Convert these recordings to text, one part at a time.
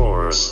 Wars.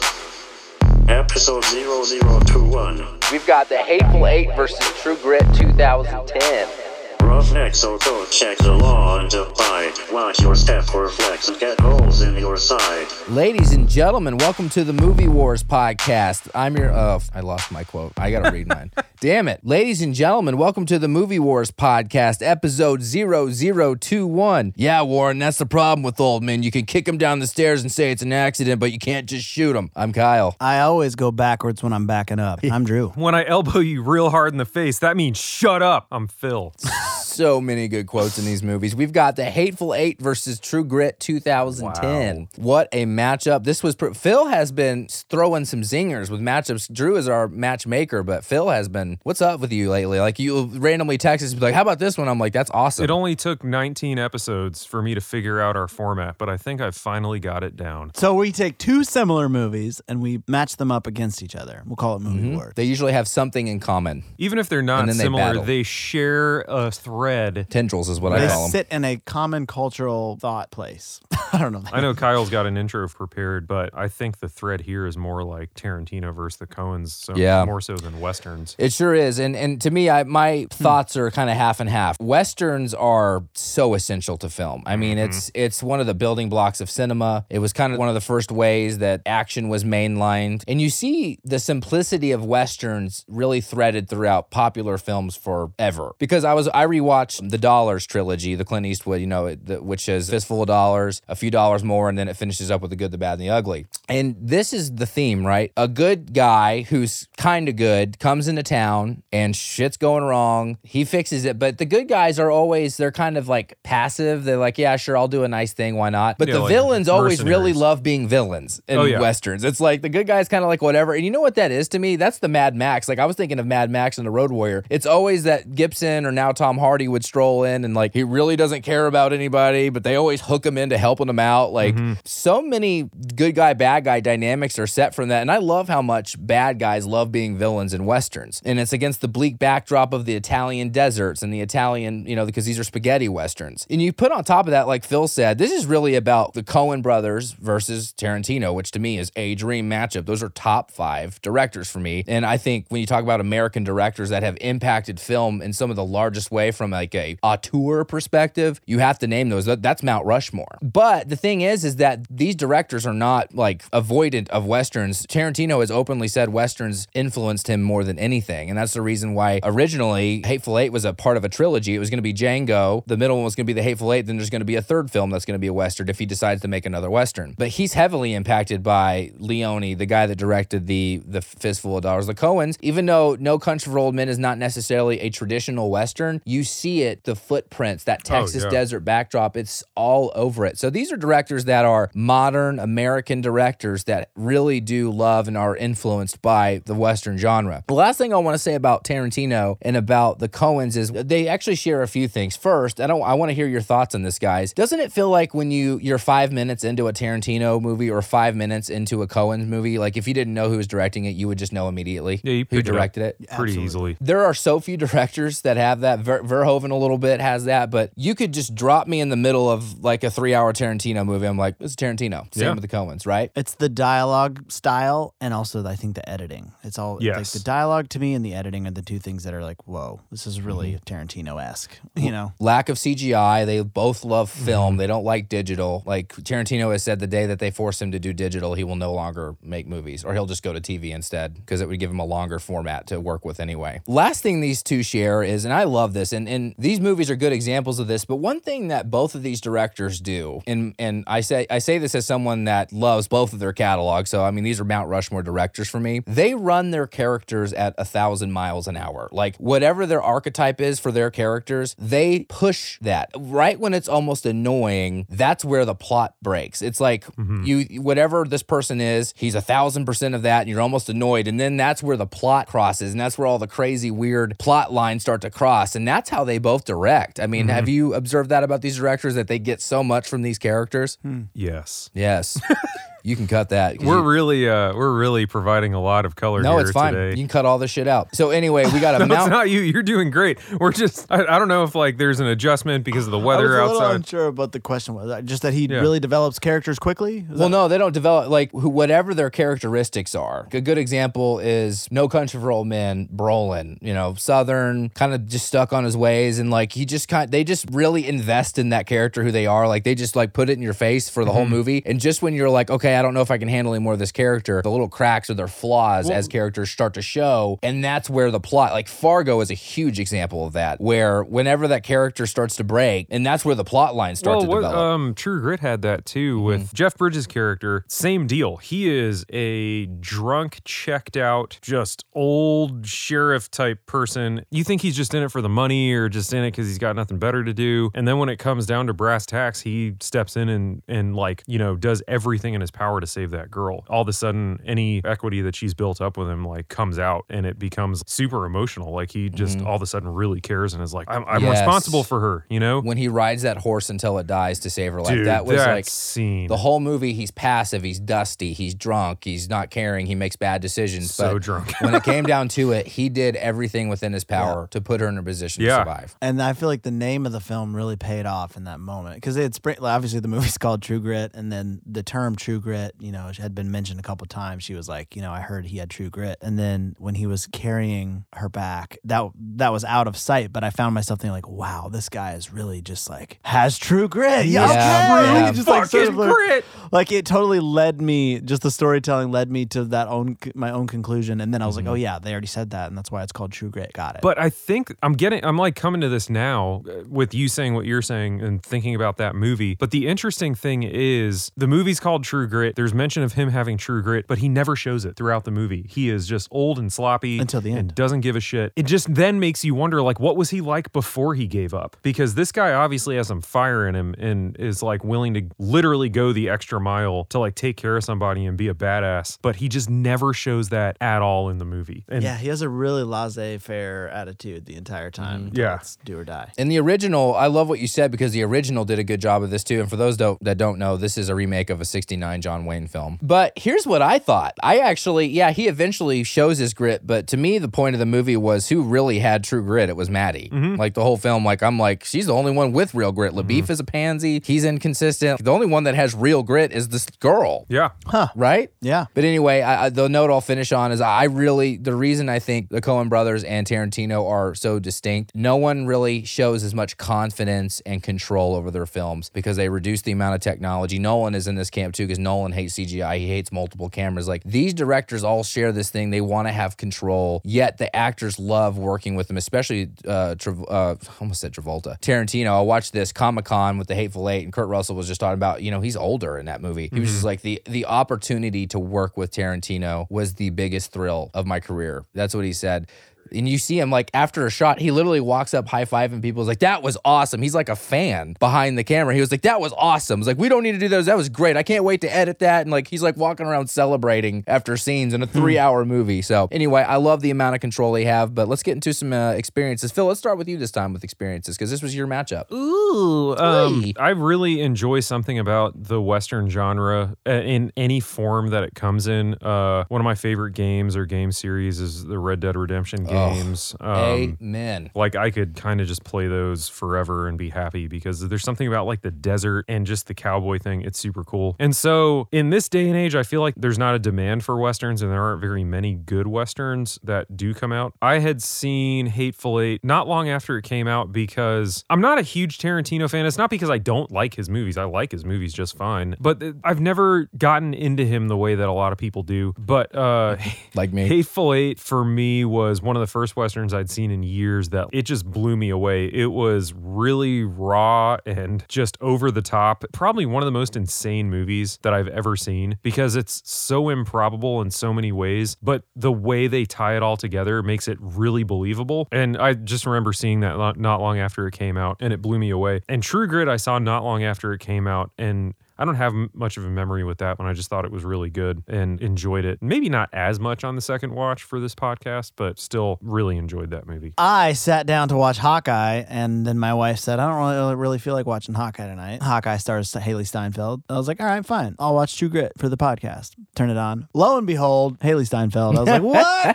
Episode 0021. We've got the Hateful Eight versus True Grit 2010. Roughneck so code check the law and abide. Watch your step or flex and get holes in your side. Ladies and gentlemen, welcome to the Movie Wars podcast. I'm your. Uh, I lost my quote. I gotta read mine. Damn it. Ladies and gentlemen, welcome to the Movie Wars podcast, episode 0021. Yeah, Warren, that's the problem with old men. You can kick them down the stairs and say it's an accident, but you can't just shoot them. I'm Kyle. I always go backwards when I'm backing up. I'm Drew. When I elbow you real hard in the face, that means shut up. I'm Phil. so many good quotes in these movies. We've got the Hateful Eight versus True Grit 2010. Wow. What a matchup! This was pr- Phil has been throwing some zingers with matchups. Drew is our matchmaker, but Phil has been. What's up with you lately? Like you randomly text us, be like, "How about this one?" I'm like, "That's awesome." It only took 19 episodes for me to figure out our format, but I think I've finally got it down. So we take two similar movies and we match them up against each other. We'll call it movie mm-hmm. war. they usually have something in common. Even if they're not And they similar, they share a thread. Tendrils is what I They call them. sit in a common cultural thought place. I don't know. I know Kyle's got an intro prepared, but I think the thread here is more like Tarantino versus the Coens, so Yeah. more so than westerns. It sure is, and and to me, I my hmm. thoughts are kind of half and half. Westerns are so essential to film. I mean, mm-hmm. it's it's one of the building blocks of cinema. It was kind of one of the first ways that action was mainlined, and you see the simplicity of westerns really threaded throughout popular films forever. Because I was I rewatched the Dollars trilogy, the Clint Eastwood, you know, the, which is fistful of dollars, a few dollars more, and then it finishes up with the good, the bad, and the ugly. And this is the theme, right? A good guy who's kind of good comes into town and shit's going wrong. He fixes it, but the good guys are always they're kind of like passive. They're like, yeah, sure, I'll do a nice thing, why not? But Yeah, the like villains always really love being villains in Oh, yeah. westerns. It's like the good guys kind of like whatever. And you know what that is to me? That's the Mad Max. Like I was thinking of Mad Max and the Road Warrior. It's always that Gibson or now Tom Hardy would stroll in and like he really doesn't care about anybody, but they always hook him into helping him out. Like Mm-hmm. so many good guy bad guy dynamics are set from that. And I love how much bad guys love being villains in westerns. And it's against the bleak backdrop of the Italian deserts and the Italian, you know, because these are spaghetti westerns. And you put on top of that, like Phil said, this is really about the Coen brothers versus Tarantino, which to me is a dream matchup. Those are top five directors for me. And I think when you talk about American directors that have impacted film in some of the largest way from like a auteur perspective, you have to name those. That's Mount Rushmore. But the thing is, is that these directors are not like avoidant of westerns. Tarantino has openly said westerns influenced him more than anything, and that's the reason why originally Hateful Eight was a part of a trilogy. It was going to be Django. The middle one was going to be the Hateful Eight. Then there's going to be a third film that's going to be a western if he decides to make another western. But he's heavily impacted by Leone, the guy that directed the the Fistful of Dollars. The Coens, even though No Country for Old Men is not necessarily a traditional western, you see it, the footprints, that oh, Texas yeah. desert backdrop. It's all over it. So these are directors that are modern American directors that really do love and are influenced by the Western genre. The last thing I want to say about Tarantino and about the Coens is they actually share a few things. First, I don't I want to hear your thoughts on this, guys. Doesn't it feel like when you you're five minutes into a Tarantino movie or five minutes into a Coens movie, like if you didn't know who was directing it, you would just know immediately Yeah, you who pick it directed it? Pretty Absolutely. easily. There are so few directors that have that. Ver- Verhoeven a little bit has that, but you could just drop me in the middle of like a three-hour Tarantino movie. I'm like, this is Tarantino. Same Yeah. with the Coens, right? It's the dialogue style and also I think the editing. It's all like Yes. the dialogue to me and the editing are the two things that are like, whoa, this is really Mm-hmm. Tarantino esque. You know? Lack of CGI. They both love film. They don't like digital. Like Tarantino has said, the day that they force him to do digital, he will no longer make movies, or he'll just go to TV instead because it would give him a longer format to work with anyway. Last thing these two share is, and I love this, and, and these movies are good examples of this. But one thing that both of these directors do, and and I say I say this as someone that loves both of their catalogs. So I mean, these are Mount Rushmore directors for me. They run their characters at a thousand miles an hour. Like whatever their archetype is for their characters, they push that right when it's almost annoying. That's where the plot breaks. It's like mm-hmm. you whatever this person is, he's a thousand percent of that, and you're almost annoyed, and then that's where the plot crosses, and that's where all the crazy weird plot lines start to cross, and that's how they both direct. I mean, have mm-hmm. you observed that about these directors that they get so much from these characters? Hmm. Yes. Yes. You can cut that. We're you- really uh we're really providing a lot of color no, here it's fine. today. You can cut all this shit out. So anyway, we got a no, it's mount. not you. You're doing great. We're just I, I don't know if like there's an adjustment because of the I was weather a little outside. unsure of what the question was. Uh, Just that he Yeah. really develops characters quickly. Is Well, that- no, they don't develop like whatever their characteristics are. A good example is No Country for Old Men, Brolin. You know, Southern, kind of just stuck on his ways, and like he just kind, they just really invest in that character who they are. Like they just like put it in your face for the whole movie, and just when you're like, okay, I don't know if I can handle any more of this character, the little cracks or their flaws as characters start to show, and that's where the plot, like Fargo, is a huge example of that. Where whenever that character starts to break, and that's where the plot lines start well, to what, develop. Mm-hmm. um, True Grit had that too with Jeff Bridges' character. Same deal. He is a drunk, checked out, just old sheriff type person. You think he's just in it for the money or just in it because he's got nothing better to do. And then when it comes down to brass tacks, he steps in and and like you know does everything in his power to save that girl. All of a sudden, any equity that she's built up with him like comes out, and it becomes super emotional. Like he just all of a sudden really cares and is like, I'm, I'm Mm-hmm. Yes. responsible for her. You know. when he rides that horse until it dies to save her life. Dude, that was that like scene. the whole movie. He's passive, he's dusty, he's drunk, he's not caring, he makes bad decisions. So but drunk. when it came down to it, he did everything within his power to put her in a position Yeah. to survive. And I feel like the name of the film really paid off in that moment because it's obviously the movie's called True Grit, and then the term True Grit, you know, she had been mentioned a couple times. She was like, you know, I heard he had True Grit, and then when he was carrying her back, that that was out of sight. But I found myself thinking like, wow, this guy is really just like has True Grit. Yeah, okay. yeah. Just like, sort of like- grit. like it totally led me just the storytelling led me to that own my own conclusion and then i was like oh yeah they already said that and that's why it's called true grit got it But I think I'm getting, I'm like coming to this now uh, with you saying what you're saying and thinking about that movie. But the interesting thing is the movie's called True Grit. There's mention of him having True Grit, but he never shows it throughout the movie. He is just old and sloppy Until the and end. doesn't give a shit. It just then makes you wonder, like, what was he like before he gave up? Because this guy obviously has some fire in him and is like willing to literally go the extra mile to like take care of somebody and be a badass. But he just never shows that at all in the movie. And yeah he has a really laissez-faire attitude the entire time until Yeah. it's do or die In the original, I love what you said because the original did a good job of this too. And for those don't, that don't know, this is a remake of a 69 John Wayne film. But here's what I thought. I actually, yeah, he eventually shows his grit, but to me, the point of the movie was who really had true grit. It was Mattie. Mm-hmm. Like the whole film, like I'm like, she's the only one with real grit. LaBoeuf mm-hmm. is a pansy. He's inconsistent. The only one that has real grit is this girl. yeah. Huh. Right? yeah But anyway, I, I, the note I'll finish on is I really the reason I think the Coen brothers and Tarantino are so distinct. No one really shows as much confidence and control over their films because they reduce the amount of technology. Nolan is in this camp too because Nolan hates CGI. He hates multiple cameras. Like these directors all share this thing. They want to have control. Yet the actors love working with them, especially uh, uh almost said Travolta. Tarantino. I watched this Comic Con with the Hateful Eight, and Kurt Russell was just talking about. You know, he's older in that movie. He was just like the the opportunity to work with Tarantino was the biggest thrill of my career. That's what he said. And you see him like after a shot, he literally walks up high fiving people. He's like, that was awesome. He's like a fan behind the camera. He was like, that was awesome. It's like, we don't need to do those. That was great. I can't wait to edit that. And like, he's like walking around celebrating after scenes in a three hour movie. So, anyway, I love the amount of control they have. But let's get into some uh, experiences. Phil, let's start with you this time with experiences because this was your matchup. Ooh, um, I really enjoy something about the Western genre uh, in any form that it comes in. Uh, one of my favorite games or game series is the Red Dead Redemption games. Um, Amen. like I could kind of just play those forever and be happy because there's something about like the desert and just the cowboy thing. It's super cool. And so in this day and age, I feel like there's not a demand for westerns and there aren't very many good westerns that do come out. I had seen Hateful Eight not long after it came out because I'm not a huge Tarantino fan. It's not because I don't like his movies. I like his movies just fine. But I've never gotten into him the way that a lot of people do. But uh Like me. Hateful Eight for me was one of the first westerns I'd seen in years that it just blew me away. It was really raw and just over the top. Probably one of the most insane movies that I've ever seen because it's so improbable in so many ways, but the way they tie it all together makes it really believable. And I just remember seeing that not long after it came out and it blew me away. And True Grit I saw not long after it came out and I don't have m- much of a memory with that one. I just thought it was really good and enjoyed it. Maybe not as much on the second watch for this podcast, but still really enjoyed that movie. I sat down to watch Hawkeye, and then my wife said, "I don't really, really feel like watching Hawkeye tonight." Hawkeye stars Hailee Steinfeld. I was like, "All right, fine. I'll watch True Grit for the podcast." Turn it on. Lo and behold, Hailee Steinfeld. I was like,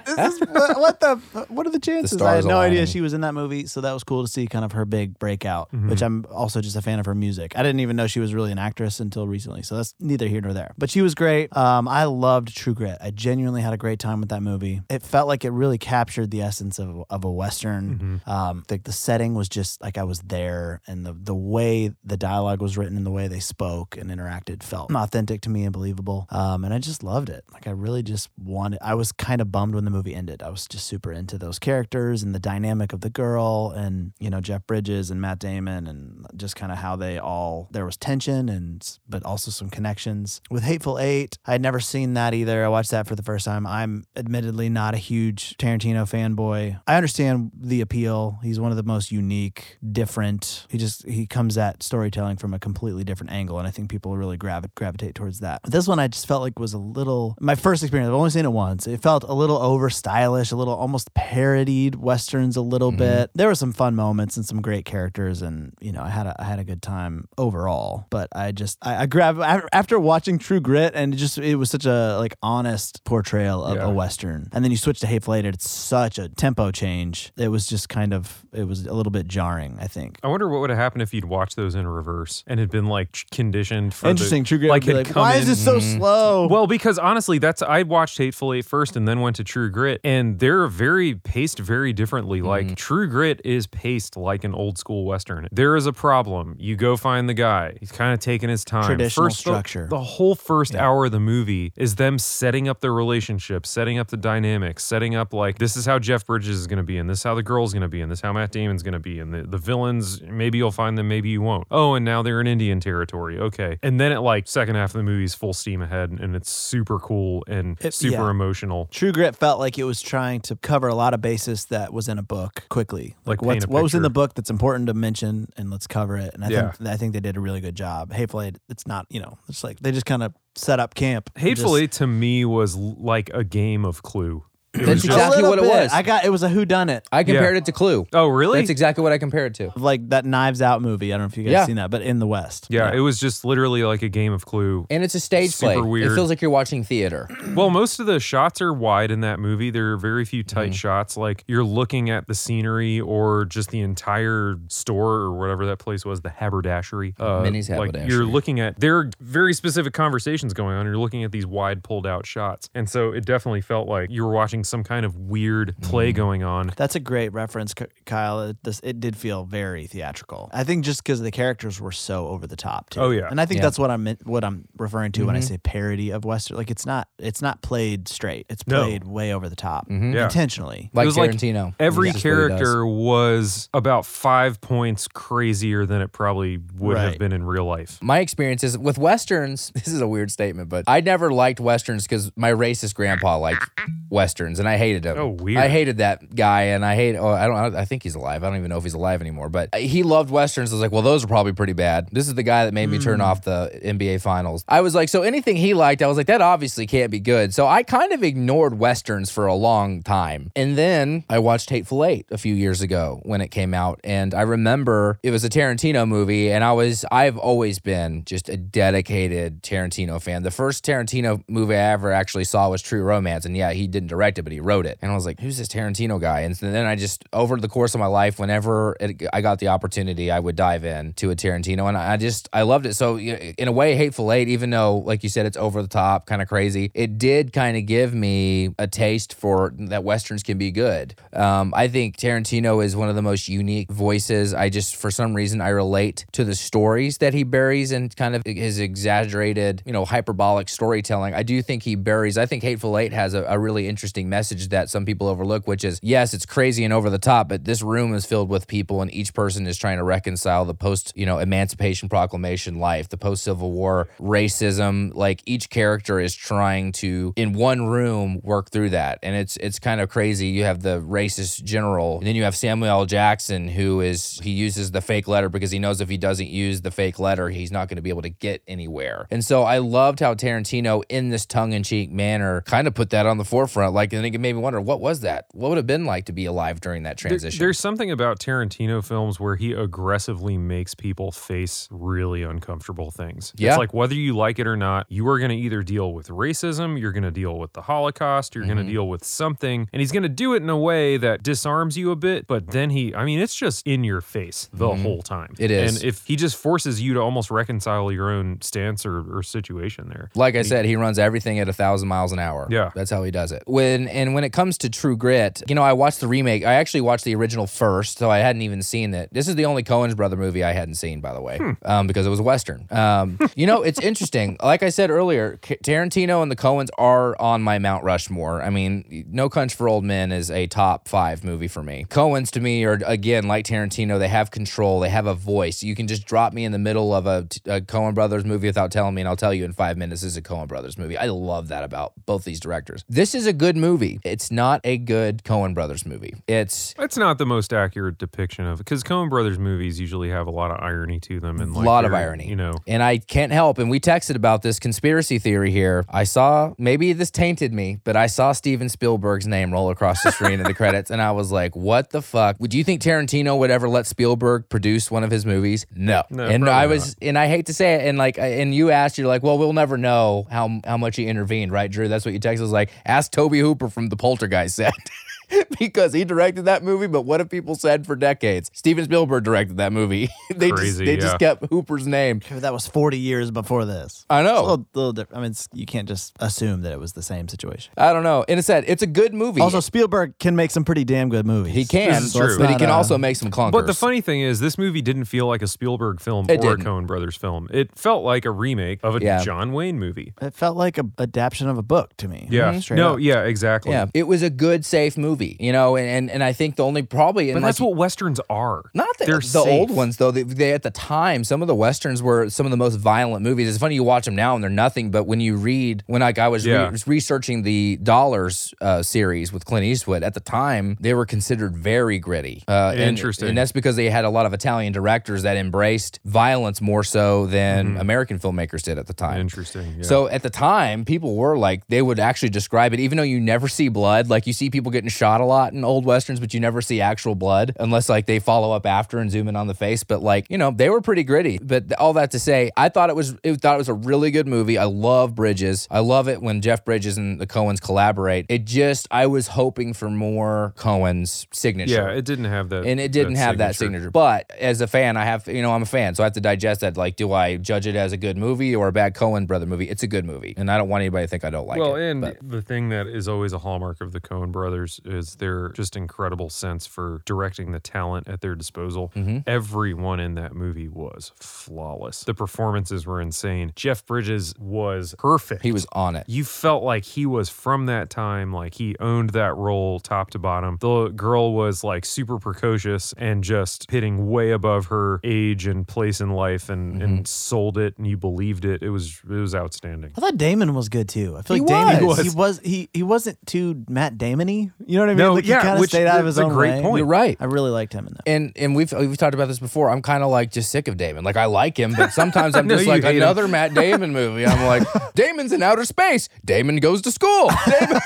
"What? This is what, what the? What are the chances?" I had stars no idea she was in that movie, so that was cool to see kind of her big breakout. Mm-hmm. Which I'm also just a fan of her music. I didn't even know she was really an actress until recently, so that's neither here nor there. But she was great. Um, I loved True Grit. I genuinely had a great time with that movie. It felt like it really captured the essence of, of a western. Um, the, the setting was just like I was there, and the the way the dialogue was written and the way they spoke and interacted felt authentic to me and believable. Um, and I just loved it. Like I really just wanted. I was kind of bummed when the movie ended. I was just super into those characters and the dynamic of the girl, and you know Jeff Bridges and Matt Damon, and just kind of how they all there was tension and but also some connections with Hateful Eight. I had never seen that either. I watched that for the first time. I'm admittedly not a huge Tarantino fanboy. I understand the appeal. He's one of the most unique, different. He just he comes at storytelling from a completely different angle, and I think people really gravi- gravitate towards that. But this one I just felt like was a little my first experience. I've only seen it once. It felt a little over stylish, a little almost parodied westerns a little mm-hmm. bit. There were some fun moments and some great characters, and you know I had a I had a good time overall. But I just I, I grab after watching True Grit, and it just it was such a like honest portrayal of Yeah. a western, and then you switch to Hateful Eight. It's such a tempo change. It was just kind of it was a little bit jarring. I think. I wonder what would have happened if you'd watched those in reverse and had been like conditioned for Interesting. The, True Grit like like, why in- is this so slow? Well, because honestly, that's I watched Hateful Eight first and then went to True Grit, and they're very paced very differently. Mm-hmm. Like True Grit is paced like an old school western. There is a problem. You go find the guy. He's kind of taking his time. Traditional first, the- structure. The, whole first hour of the movie is them setting up their relationship, setting up the dynamics, setting up like this is how Jeff Bridges is going to be, and this is how the girl's going to be, and this is how Matt Damon's going to be, and the, the villains maybe you'll find them, maybe you won't. Oh, and now they're in Indian territory. Okay, and then it like second half of the movie is full steam ahead, and it's super cool and It- super yeah. emotional. True Grit felt like it was trying to cover a lot of basis that was in a book quickly. Like what's, what was in the book that's important to mention, and let's cover it. And I Yeah. think I think they did a really good job. Hateful Eight, it's not you know, it's like they just kind of set up camp. and Hateful just- to me was like a game of Clue. It That's was just- exactly little what it bit. was. I got it was a who done it. I compared it to Clue. oh, really? That's exactly what I compared it to. Like that Knives Out movie. I don't know if you guys Yeah. seen that, but in the West. yeah, it was just literally like a game of Clue. And it's a stage Super play. weird. It feels like you're watching theater. Well, most of the shots are wide in that movie. There are very few tight Mm-hmm. shots. Like you're looking at the scenery or just the entire store or whatever that place was, the haberdashery. Uh, Minnie's Like haberdashery. you're looking at there are very specific conversations going on. You're looking at these wide pulled out shots, and so it definitely felt like you were watching some kind of weird play Mm-hmm. going on. That's a great reference, Kyle. It, this, it did feel very theatrical. I think just because the characters were so over the top too. Oh, yeah. and I think Yeah. that's what I'm what I'm referring to Mm-hmm. when I say parody of Western. Like it's not it's not played straight. It's No. played way over the top Yeah. intentionally. Like It was like Tarantino. Every This is what he does. character was about five points crazier than it probably would have been in real life. My experience is with westerns. This is a weird statement, but I never liked westerns because my racist grandpa liked westerns, and I hated him. Oh, weird. I hated that guy, and I hate. Oh, I don't. I think he's alive. I don't even know if he's alive anymore. But he loved westerns. I was like, well, those are probably pretty bad. This is the guy that made me Hmm. turn off the NBA finals. I was like, so anything he liked, I was like, that obviously can't be good. So I kind of ignored westerns for a long time, and then I watched Hateful Eight a few years ago when it came out, and I remember it was a Tarantino movie, and I was I've always been just a dedicated Tarantino fan. The first Tarantino movie I ever actually saw was True Romance, and yeah, he didn't direct it, but he wrote it, and I was like, who's this Tarantino guy? And then I just over the course of my life, whenever it, I got the opportunity, I would dive in to a Tarantino, and I just I loved it. So in a way, Hateful Eight, even though like you said, it's over the top, kind of crazy, it did kind of give me a taste for that westerns can be good. Um, I think Tarantino is one of the most unique voices. I just for some reason I relate to the stories that he buries and kind of his exaggerated, you know, hyperbolic storytelling. I do think he buries. I think Hateful Eight has a, a really interesting message that some people overlook, which is yes, it's crazy and over the top, but this room is filled with people, and each person is trying to reconcile the post, you know, Emancipation Proclamation life, the post Civil War racism. Like each character is trying to, in one room, work through that, and it's it's kind of crazy. You have the racist general, and then you have Samuel L. Jackson, who is he uses the fake letter because he knows if he doesn't use the fake letter, he's not going to be able to get anywhere. And so I loved how Tarantino, in this tongue-in-cheek manner, kind of put that on the forefront. Like, and it made me wonder, what was that? What would have been like to be alive during that There- transition? there's something about Tarantino films where he aggressively makes people face really uncomfortable things. Yeah. It's like whether you like it or not, you are going to either deal with racism, you're going to deal with the Holocaust, you're Mm-hmm. going to deal with something, and he's going to do it in a way that disarms you a bit, but then he, I mean, it's just in your face the whole time. Mm-hmm. It is. And if he just forces you to almost reconcile your own stance or, or situation there. Like I said, he runs everything at a thousand miles an hour. Yeah. that's how he does it. When and when it comes to True Grit, you know, I watched the remake. I actually watched the original first, so I hadn't even seen it. This is the only Coen's brother movie I hadn't seen, by the way, Hmm. um, because it was a western. Um, you know, it's interesting. Like I said earlier, K- Tarantino and the Coens are on my Mount Rushmore. I mean, No Country for Old Men is a top five movie for me. Coens to me are again like Tarantino. They have control. They have a voice. You can just drop me in the middle of a, a Coen Brothers movie without telling me, and I'll tell you in five minutes this is a Coen Brothers movie. I love that about both these directors. This is a good movie. It's not a good Coen Brothers movie. It's It's not the most accurate depiction of it because Coen Brothers movies usually have a lot of irony to them and a like lot of irony. You know, and I can't help. And we texted about this conspiracy theory here. I saw maybe this tainted me, but I saw Steven Spielberg's name roll across the screen in the credits, and I was like, "What the fuck? Would you think Tarantino would ever let Spielberg produce one of his movies? No." No, and I was, and I hate to say it, and like, and you asked, you're like, "Well, we'll never know how how much he intervened, right, Drew?" That's what you texted. Was like, "Ask Tobe Hooper from the Poltergeist set." because he directed that movie, but what have people said for decades? Steven Spielberg directed that movie. they just they yeah. just kept Hooper's name. That was 40 years before this. I It's a know. little, little different. I mean, it's, you can't just assume that it was the same situation. I don't know. And it said it's a good movie. Also, Spielberg can make some pretty damn good movies. he can, This is true. but he can uh, also make some clunkers. But the funny thing is, this movie didn't feel like a Spielberg film It or didn't. a Coen Brothers film. It felt like a remake of a Yeah. John Wayne movie. It felt like a adaptation of a book to me. Yeah. Straight No, up. yeah, exactly. yeah, it was a good, safe movie, you know. And and, and I think the only probably and But like, that's what westerns are. Not the, They're the old ones though. They, they at the time, some of the westerns were some of the most violent movies. It's funny you watch them now and they're nothing, but when you read, when like I was re- researching the Dollars uh, series with Clint Eastwood at the time, they were considered very gritty. Uh, Interesting. and, that's because they had a lot of Italian directors that embraced violence more so than American filmmakers did at the time. Mm-hmm. Interesting. Yeah. So at the time, people were like, they would actually describe it, even though you never see blood. Like you see people getting shot a lot in old westerns, but you never see actual blood unless like they follow up after and zoom in on the face. But like you know, they were pretty gritty. But all that to say, I thought it was, it thought it was a really good movie. I love Bridges. I love it when Jeff Bridges and the Coens collaborate. It just, I was hoping for more Coens signature yeah, it didn't have that. and it didn't have that signature. But as a fan, I have you know I'm a fan, so I have to digest that. Like, do I judge it as a good movie or a bad Coen brother movie? It's a good movie, and I don't want anybody to think I don't like well, it. Well, and but- the thing that is always a hallmark of the Coen brothers is their just incredible sense for directing the talent at their disposal. Mm-hmm. Everyone in that movie was flawless. The performances were insane. Jeff Bridges was perfect. he was on it. you felt like he was from that time, like he owned that role top to bottom. The girl was like super precocious and just hitting way above her age and place in life and, Mm-hmm. and sold it and you believed it. It was it was outstanding. I thought Damon was good too. I feel He like Damon was. he was he he wasn't too Matt Damon-y. You know what I mean? No, like yeah, he kind of which- stayed out of his that's a own great way. point. You're right. I really liked him in that. And and we've we've talked about this before. I'm kind of like just sick of Damon. Like I like him, but sometimes I'm No, just you like hate him. another Matt Damon movie. I'm like Damon's in outer space. Damon goes to school. Damon,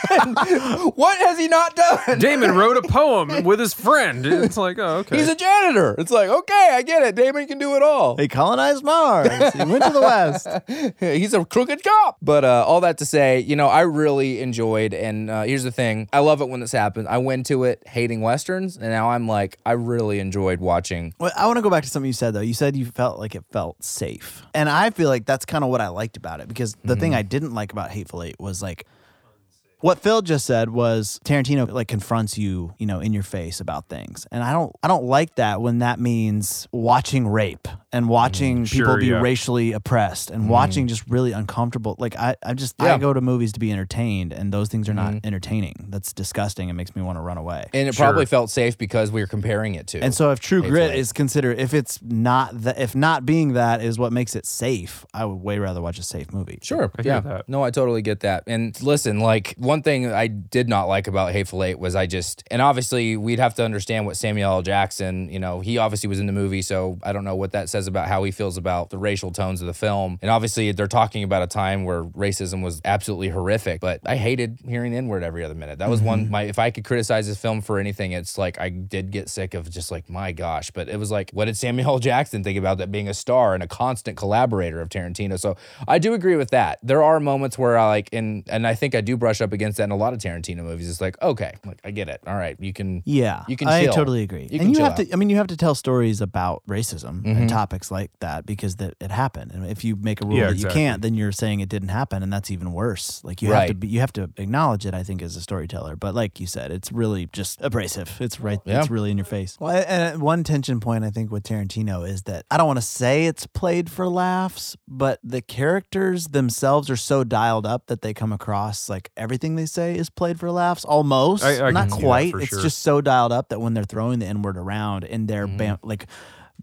what has he not done? Damon wrote a poem with his friend. It's like, oh, okay. He's a janitor. It's like okay, I get it. Damon can do it all. He colonized Mars. he went to the west. He's a crooked cop. But uh, all that to say, you know, I really enjoyed. And uh, here's the thing: I love it when this happens. I went to it hating westerns, and now I'm like, I really enjoyed watching. Well, I want to go back to something you said though. You said you felt like it felt safe, and I feel like that's kind of what I liked about it because the thing mm-hmm. I didn't like about Hateful Eight was like what Phil just said was Tarantino like confronts you, you know, in your face about things, and I don't, I don't like that when that means watching rape and watching mm, people Sure, be yeah. racially oppressed and mm. watching just really uncomfortable. Like I, I just I go to movies to be entertained, and those things are not mm-hmm. entertaining. That's disgusting. It makes me want to run away. And it Sure. probably felt safe because we were comparing it to. And so, if True Grit is considered, if it's not that, if not being that is what makes it safe, I would way rather watch a safe movie. Sure. I yeah. that. No, I totally get that. And listen, like one thing I did not like about Hateful Eight was I just, and obviously we'd have to understand what Samuel L. Jackson, you know, he obviously was in the movie, so I don't know what that says about how he feels about the racial tones of the film. And obviously they're talking about a time where racism was absolutely horrific, but I hated hearing the N word every other minute. That was one, my, if I could criticize this film for anything, it's like I did get sick of just like, my gosh. But it was like, what did Samuel L. Jackson think about that being a star and a constant collaborator of Tarantino? So I do agree with that. There are moments where I like, and and I think I do brush up against that in a lot of Tarantino movies. It's like, okay, like I get it. All right, you can. Yeah, You can I totally agree. You and you have out. Mm-hmm. to. I mean, you have to tell stories about racism and topics like that because that it happened. And if you make a rule Yeah, that exactly. you can't, then you're saying it didn't happen, and that's even worse. Like you have to. Be, you have to acknowledge it. I think as a storyteller, but like you said, it's really just abrasive. It's right. Yeah. It's really in your face. Well, and one tension point I think with Tarantino is that I don't want to say it's played for laughs, but the characters themselves are so dialed up that they come across like everything they say is played for laughs. Almost, I- I not quite. It's sure. just so dialed up that when they're throwing the N word around in their Mm-hmm. bam- like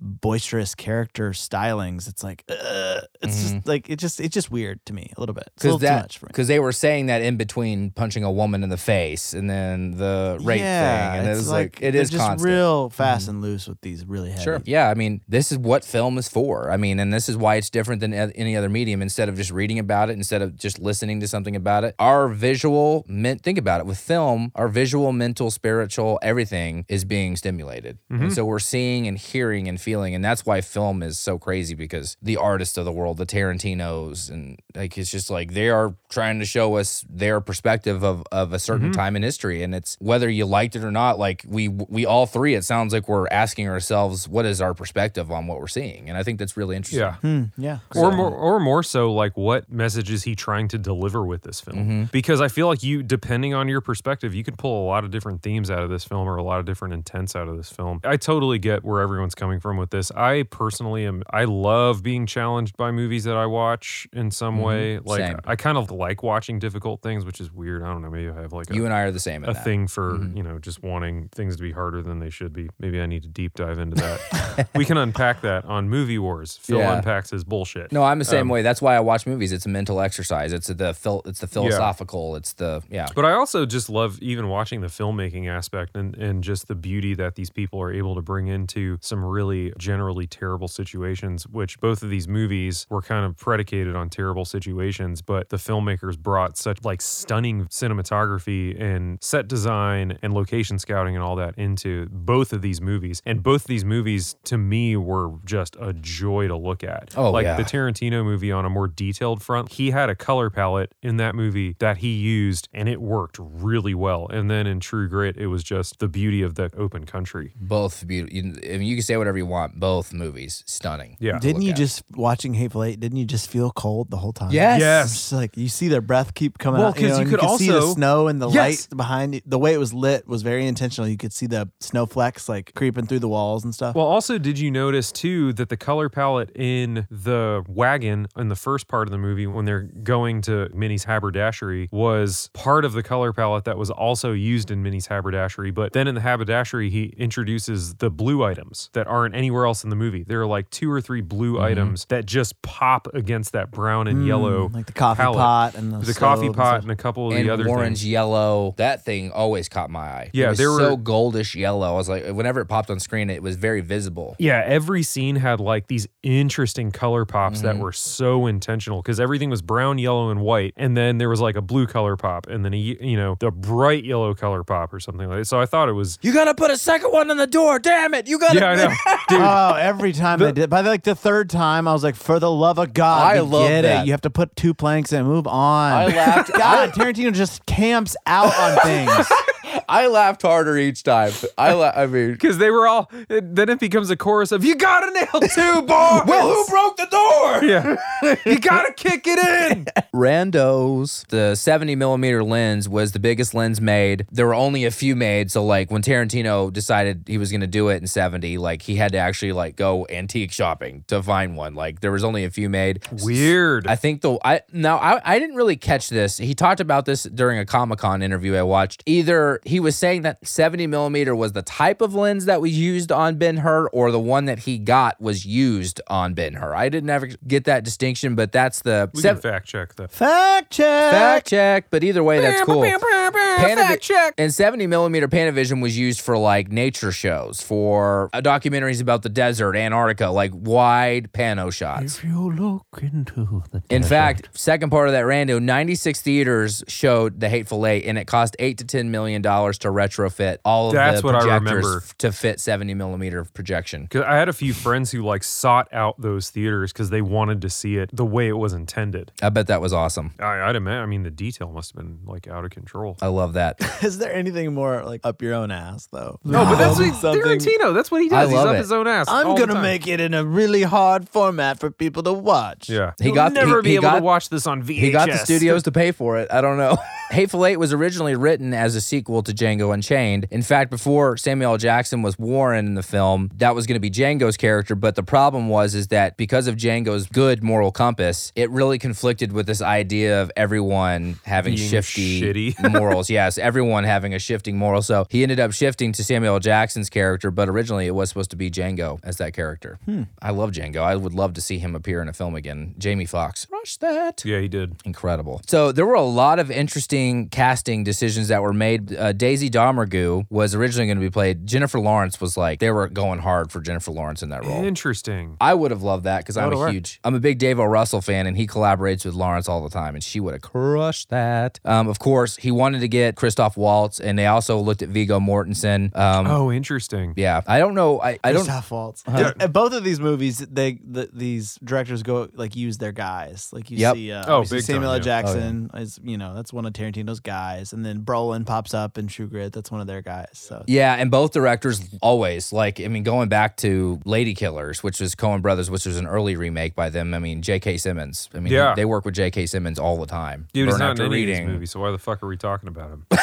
boisterous character stylings, it's like uh, it's just like it just it's just weird to me a little bit. It's a little Because too that, much for me. because they were saying that in between punching a woman in the face and then the rape thing, and it it's was like, it they're is just constant. Mm-hmm. real fast and loose with these really heavy. Sure. Yeah. I mean, this is what film is for. I mean, and this is why it's different than any other medium. Instead of just reading about it, instead of just listening to something about it, our visual, men- think about it with film, our visual, mental, spiritual, everything is being stimulated. And so we're seeing and hearing and feeling. And that's why film is so crazy because the artists of the world, the Tarantinos, and like, it's just like they are trying to show us their perspective of, of a certain time in history. And it's whether you liked it or not, like we, we all three, it sounds like we're asking ourselves, what is our perspective on what we're seeing? And I think that's really interesting. Yeah. Hmm, yeah. or more or more so like what message is he trying to deliver with this film Mm-hmm. because i feel like you depending on your perspective you could pull a lot of different themes out of this film or a lot of different intents out of this film i totally get where everyone's coming from with this i personally am i love being challenged by movies that i watch in some way like Mm-hmm. Same. i kind of like watching difficult things which is weird i don't know maybe i have like a, You and I are the same a that. thing for Mm-hmm. you know just wanting things to be harder than they should be. Maybe I need to deep dive into that. we can unpack that on Movie Wars. Phil Yeah. unpacks his bullshit. No, I'm the same Um, way. That's why I watch movies. It's a mental exercise. It's the phil- it's the philosophical. It's the yeah. But I also just love even watching the filmmaking aspect and, and just the beauty that these people are able to bring into some really generally terrible situations, which both of these movies were kind of predicated on terrible situations, but the filmmakers brought such like stunning cinematography and set design and location scouting and all that into both of these movies. And both of these movies to me were just a joy to look at. Oh, like yeah. the Tarantino movie on a more detailed front, he had a color palette in that movie that he used and it worked really well. And then in True Grit, it was just the beauty of the open country. Both beautiful. I mean, you can say whatever you want. Both movies stunning. Yeah. Didn't you at. just watching Hateful Eight? Didn't you just feel cold the whole time? Yes. Yes. It's just like you see their breath keep coming Well, out. 'cause you, know, you and could see the snow and the Yes. light behind you. The way it was lit was very intentional. You could see the snowflakes like creeping through the walls and stuff. Well, also, did you notice too that the color palette in the wagon in the first part of the movie, when they're going to Minnie's haberdashery, was part of the color palette that was also used in Minnie's haberdashery. But then in the haberdashery, he introduces the blue items that aren't anywhere else in the movie. There are like two or three blue items that just pop against that brown and yellow, Mm, like the coffee palette. pot and the, the coffee pot stuff. and a couple of and the other orange, things. yellow. That thing always caught my eye. Yeah, it was there were- so goldish yellow. I was like, whenever it popped on screen, it was very visible. Yeah, every scene had like these interesting color pops Mm-hmm. that were so intentional because everything was brown, yellow, and white, and then there was like a blue color pop, and then a y- you know the bright yellow color pop or something like that. So I thought it was You gotta put a second one in the door. Damn it! You gotta. yeah, I know, dude. Oh, every time they did. By like the third time, I was like, "For the love of God, I we love get that. it. You have to put two planks and move on." I laughed- God, Tarantino just camps out on things. I laughed harder each time. I la- I mean, Because they were all, it- then it becomes a chorus of, you got a nail too, boy. well, who broke the door? Yeah. you gotta kick it in. Randos. The 70 millimeter lens was the biggest lens made. There were only a few made. So, like, when Tarantino decided he was going to do it in 70, like, he had to actually, like, go antique shopping to find one. Like, there was only a few made. Weird. I think the I now I, I didn't really catch this. He talked about this during a Comic Con interview I watched. Either he was saying that 70 millimeter was the type of lens that was used on Ben Hur, or the one that he got was used on Ben Hur. I didn't ever get that distinction, but that's the we sev- can fact check that. Fact check. fact check. But either way, that's cool. Panavi- Fact check. And 70 millimeter Panavision was used for like nature shows, for uh, documentaries about the desert, Antarctica, like wide pano shots. If you look into the In fact, second part of that rando, 96 theaters showed The Hateful Eight, and it cost eight to ten million dollars to retrofit all of That's the what I projectors remember. f- to fit 70 millimeter projection. Because I had a few friends who like sought out those theaters because they wanted to see it the way it was intended. I bet that was awesome. I, I'd imagine. I mean, the detail must have been like out of control. I love that. is there anything more like up your own ass though? No, but that's what Something- Tarantino. That's what he I does. He's love up it. his own ass. I'm all the gonna time. make it in a really hard format for people to watch. Yeah, He You'll got- never he- be he able got- to watch this on VHS. He got the studios to pay for it. I don't know. Hateful Eight was originally written as a sequel to Django Unchained. In fact, before Samuel L. Jackson was Warren in the film, that was going to be Django's character. But the problem was is that because of Django's good moral compass, it really conflicted with this idea of everyone having Being shifty shitty. morals. Yes, everyone having a shifting moral. So he ended up shifting to Samuel L. Jackson's character, but originally it was supposed to be Django as that character. I love Django. I would love to see him appear in a film again. Jamie Foxx. Rush that Yeah, he did. incredible. So there were a lot of interesting casting decisions that were made. Uh, Daisy Domergue was originally going to be played. Jennifer Lawrence was like they were going hard for Jennifer Lawrence in that role. Interesting. I would have loved that because I'm a work. huge, I'm a big Dave O. Russell fan, and he collaborates with Lawrence all the time, and she would have crushed that. Um, of course, he wanted to get Christoph Waltz, and they also looked at Viggo Mortensen. Um, Oh, interesting. yeah, I don't know. I, I don't. Christoph Waltz. And- and both of these movies, they the, these directors go like use their guys. Like you Yep. see, uh, Oh, big Samuel time, L. yeah. Jackson is you know that's one of Tarantino's guys, and then Brolin pops up in True Grit. That's one of their guys. So Yeah, and both directors always like. I mean, going back to Lady Killers, which was Coen Brothers, which was an early remake by them. I mean, J.K. Simmons. I mean, Yeah. they work with J.K. Simmons all the time. Dude, he's Burn not After in any of Reading. these movies, so why the fuck are we talking about him?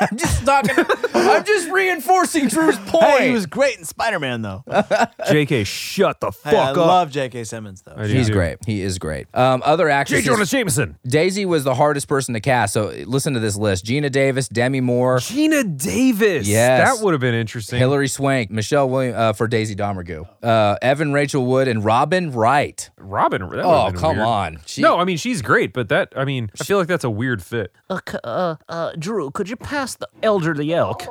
I'm just talking. I'm just reinforcing Drew's point. Hey, he was great in Spider Man though. JK, shut the fuck Hey, I up. love J.K. Simmons though. He's great. He is great. Um, other actors. J. actresses. Jonah Jameson. Daisy was the hardest person to cast. So listen to this list: Geena Davis, Demi Moore, Geena Davis. Yes. That would have been interesting. Hilary Swank, Michelle Williams uh, for Daisy Domergue, uh, Evan Rachel Wood, and Robin Wright. Robin. That would've Oh, been come weird. on. She- no, I mean she's great, but that I mean I feel like that's a weird fit. Uh, c- uh, uh, Drew, could you pass the elderly elk?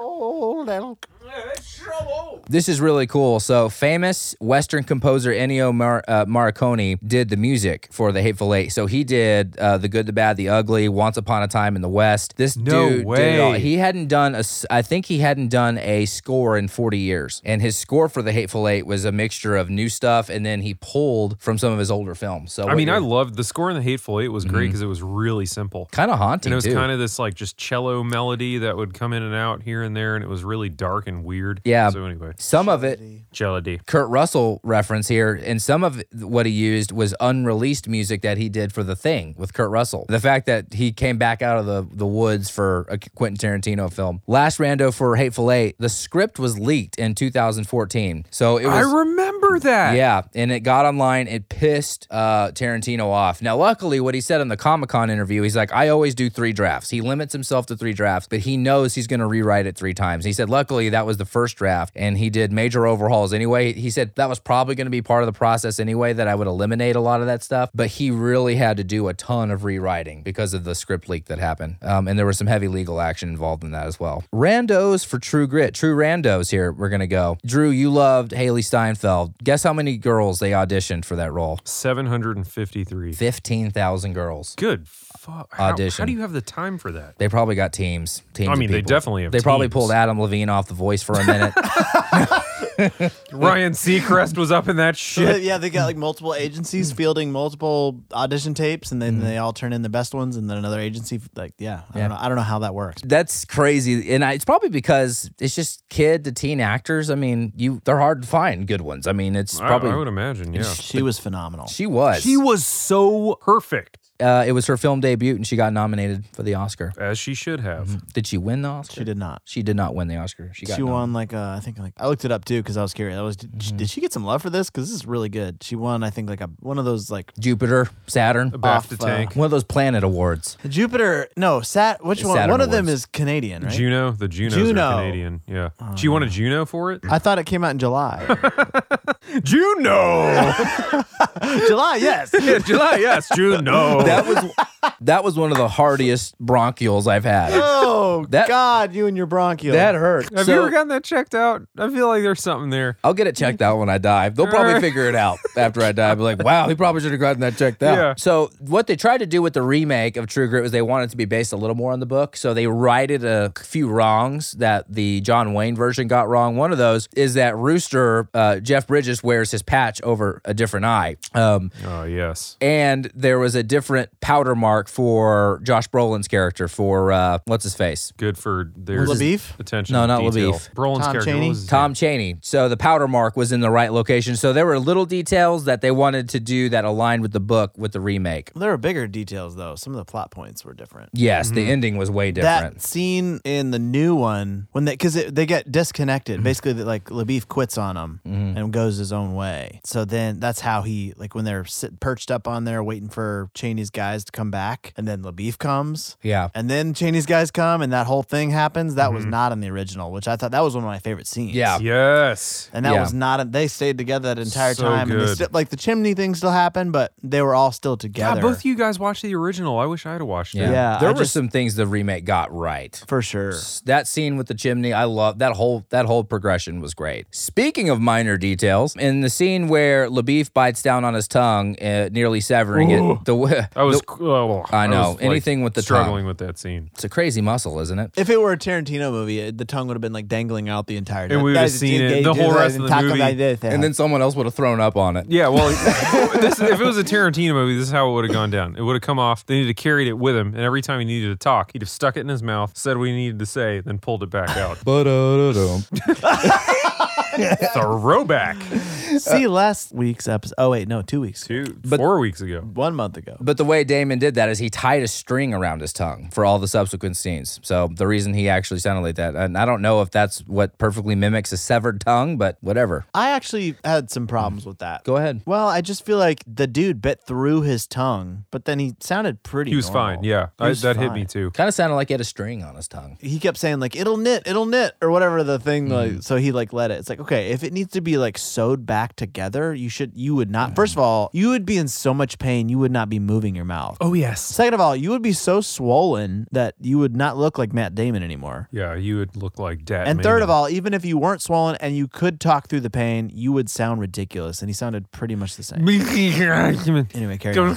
This is really cool. So, famous Western composer Ennio Mar- uh, Morricone did the music for The Hateful Eight. So he did uh, The Good, the Bad, the Ugly, Once Upon a Time in the West. This No dude did it all. He hadn't done a, I think he hadn't done a score in 40 years, and his score for The Hateful Eight was a mixture of new stuff, and then he pulled from some of his older films. So I mean, I loved the score in the Hateful Eight was great because it was really simple. kind of haunting And it was kind of this like just cello melody that would come in and out here and there, and it was really dark and weird. Yeah. So anyway, some of it Jelly. Kurt Russell reference here, and some of what he used was unreleased music that he did for The Thing with Kurt Russell. The fact that he came back out of the, the woods for a Quentin Tarantino film. Last Rando for Hateful Eight, the script was leaked in 2014. So it was. I remember that. Yeah, and it got online. It pissed uh, Tarantino off. Now, luckily, what he said in the Comic Con interview, he's like, I always do three drafts. He limits himself to three drafts, but he knows he's going to rewrite it three times. He said, luckily, that was the first draft, and he did major overhauls anyway. He said that was probably going to be part of the process anyway, that I would eliminate a lot of that stuff, but he really had to do a ton of rewriting because of the script leak that happened. Um, and there was some heavy legal action involved in that as well. Randos for True Grit. True Randos here, we're going to go. Drew, you loved Hailee Steinfeld. Guess how many girls they auditioned for that role? 753. 15,000 girls. Good fuck. How, Audition. how do you have the time for that? They probably got teams. teams I mean, they definitely have They probably pulled Adam Levine off The Voice for a minute. Ryan Seacrest was up in that So they- shit. yeah, they got like multiple agencies mm. fielding multiple audition tapes, and then mm. they all turn in the best ones, and then another agency like yeah, I Yeah. don't know, I don't know how that works. That's crazy, and I, it's probably because it's just kid to teen actors. I mean, you they're hard to find good ones. I mean, it's I, probably I would imagine, yeah. She was phenomenal. she was. She was so perfect, Uh, it was her film debut, and she got nominated for the Oscar. as she should have. Did she win the Oscar? She did not. She did not win the Oscar. She got She won like uh, I think like I looked it up too because I was curious. I was did, she, did she get some love for this? Because this is really good. She won I think like a one of those like Jupiter, Saturn, A BAFTA Off, uh, tank. one of those planet awards. Jupiter. No, Sat. Which The one? Saturn one of them Awards. is Canadian, right? Juno, the Junos Juno. are Canadian. Yeah. she won a Juno for it? I thought it came out in July. Juno! July, yes. yeah, July, yes, Juno. That was that was one of the hardiest bronchioles I've had. Oh That- God, you and your bronchial. That hurt. Have So- you ever gotten that checked out? I feel like there's something there. I'll get it checked out when I die. They'll probably figure it out after I die. I'll be like, wow, he probably should have gotten that checked out. Yeah. So what they tried to do with the remake of True Grit was they wanted it to be based a little more on the book. So they righted a few wrongs that the John Wayne version got wrong. One of those is that Rooster, uh, Jeff Bridges wears his patch over a different eye. Um, Oh, yes. and there was a different powder mark for Josh Brolin's character for uh, what's his face? Good for their LaBoeuf? attention. No, not detail. LaBoeuf. Brolin's Tom character Chaney? what Tom name? Chaney. So the powder mark was in the right location. So there were little details that they wanted to do that aligned with the book with the remake. There were bigger details though. Some of the plot points were different. Yes, the mm-hmm. ending was way different. That scene in the new one when they because they get disconnected. Mm-hmm. Basically, that like LaBoeuf quits on him mm-hmm. and goes his own way. So then that's how he like when they're sit, perched up on there waiting for Chaney's guys to come back, and then LaBoeuf comes. yeah. And then Chaney's guys come, and that whole thing happens. That was not in the original, which I thought that was one of my favorite scenes. Yeah. Yes. and that Yeah. was not. They stayed together that entire So time, and they good. sti- like the chimney thing still happened, but they were all still together. Yeah, both of you guys watched the original. I wish I had watched Yeah. it. Yeah, there I were just- some things the remake got right. for sure. That scene with the chimney, I love that whole that whole progression was great. Speaking of minor details, in the scene where LaBoeuf bites down on his tongue, uh, nearly severing it, the w- I was. the- oh, I know. was, like, Anything with the struggling with that scene. it's a crazy muscle, isn't it? If it were a Tarantino movie, it- the tongue would have been like dangling out the entire time. And we would have seen it the whole rest of the movie. about this, And then someone else would have thrown up on it. Yeah, well, this, if it was a Tarantino movie, this is how it would have gone down. It would have come off. They needed to carry it with him, and every time he needed to talk, he'd have stuck it in his mouth, said what he needed to say, then pulled it back out. Throwback. see last week's episode. Oh wait, no, two weeks, Two, But- four weeks ago. one month ago. But the way Damon did that is he tied a string around his tongue for all the subsequent scenes. So the reason he actually sounded like that, and I don't know if that's what perfectly mimics a severed tongue, but whatever. I actually had some problems with that. Go ahead. Well, I just feel like the dude bit through his tongue, but then he sounded pretty. He was normal. fine. Yeah, He I, was that hit me fine. too. Kind of sounded like he had a string on his tongue. He kept saying like it'll knit, it'll knit, or whatever the thing. Like, mm. so he like let it. It's like okay, if it needs to be like sewed back together, you should. You would not. First of mm. all, you would be in so much pain, you would not be moving your mouth. Oh yes. Second of all, you would be so swollen that you would not look like Matt Damon anymore. Yeah, you would look like dad. And third of all, even if you weren't swollen and you could talk through the pain, you would sound ridiculous. And he sounded pretty much the same. Anyway, carry on.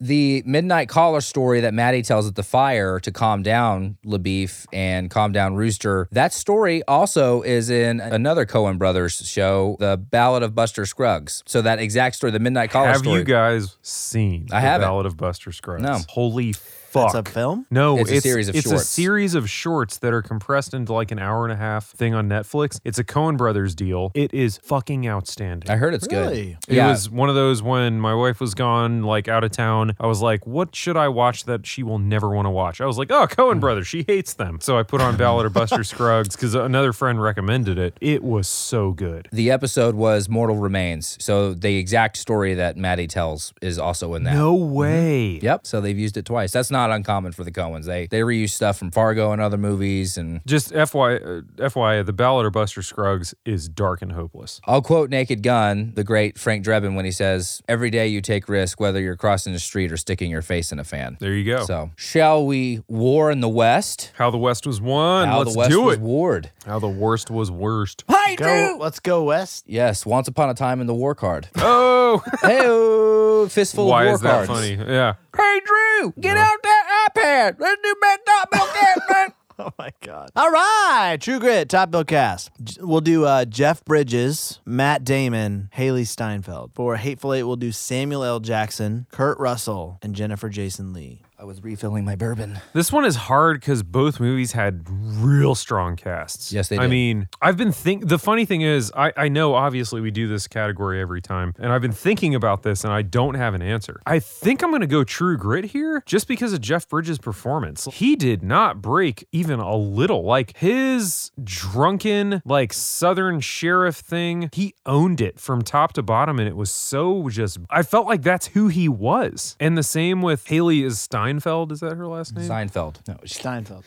The midnight caller story that Mattie tells at the fire to calm down LaBoeuf and calm down Rooster. That story also is in another Coen Brothers show, The Ballad of Buster Scruggs. So that exact story, the midnight caller Have story. you guys seen I the haven't. Ballad of Buster Scruggs? No. Holy That's fuck. a film? No, It's a series of it's shorts. a series of shorts that are compressed into like an hour and a half thing on Netflix. It's a Coen Brothers deal. It is fucking outstanding. I heard it's Really? good. It was one of those when my wife was gone, like out of town. I was like, what should I watch that she will never want to watch? I was like, oh, Coen Hmm. Brothers. She hates them. So I put on Ballad of Buster Scruggs because another friend recommended it. It was so good. The episode was Mortal Remains. So the exact story that Mattie tells is also in that. No way. Yep. So they've used it twice. That's not uncommon for the Coens. They they reuse stuff from Fargo and other movies. And Just FY, uh, FYI, the Ballad of Buster Scruggs is dark and hopeless. I'll quote Naked Gun, the great Frank Drebin, when he says, "Every day you take risk, whether you're crossing the street or sticking your face in a fan." There you go. So, shall we war in the West? How the West was won. How Let's the West do was it. warred. How the worst was worst. Hi, Go, let's go west. Yes, once upon a time in the war card. Oh, hey, fistful why of war is that cards. funny? Yeah. Hey, Drew, get out that iPad. Let's do Matt Dot Bill Cat, man. oh my god! All right, True Grit Top Bill cast. J- We'll do uh, Jeff Bridges, Matt Damon, Hailee Steinfeld. For Hateful Eight, we'll do Samuel L. Jackson, Kurt Russell, and Jennifer Jason Lee. I was refilling my bourbon. This one is hard because both movies had real strong casts. Yes, they did. I mean, I've been think. The funny thing is, I I know obviously we do this category every time, and I've been thinking about this, and I don't have an answer. I think I'm gonna go True Grit here, just because of Jeff Bridges' performance. He did not break even a little. Like his drunken, like Southern sheriff thing, he owned it from top to bottom, and it was so just. I felt like that's who he was. And the same with Hailee is Steinfeld. Is that her last name? Seinfeld. No, Steinfeld.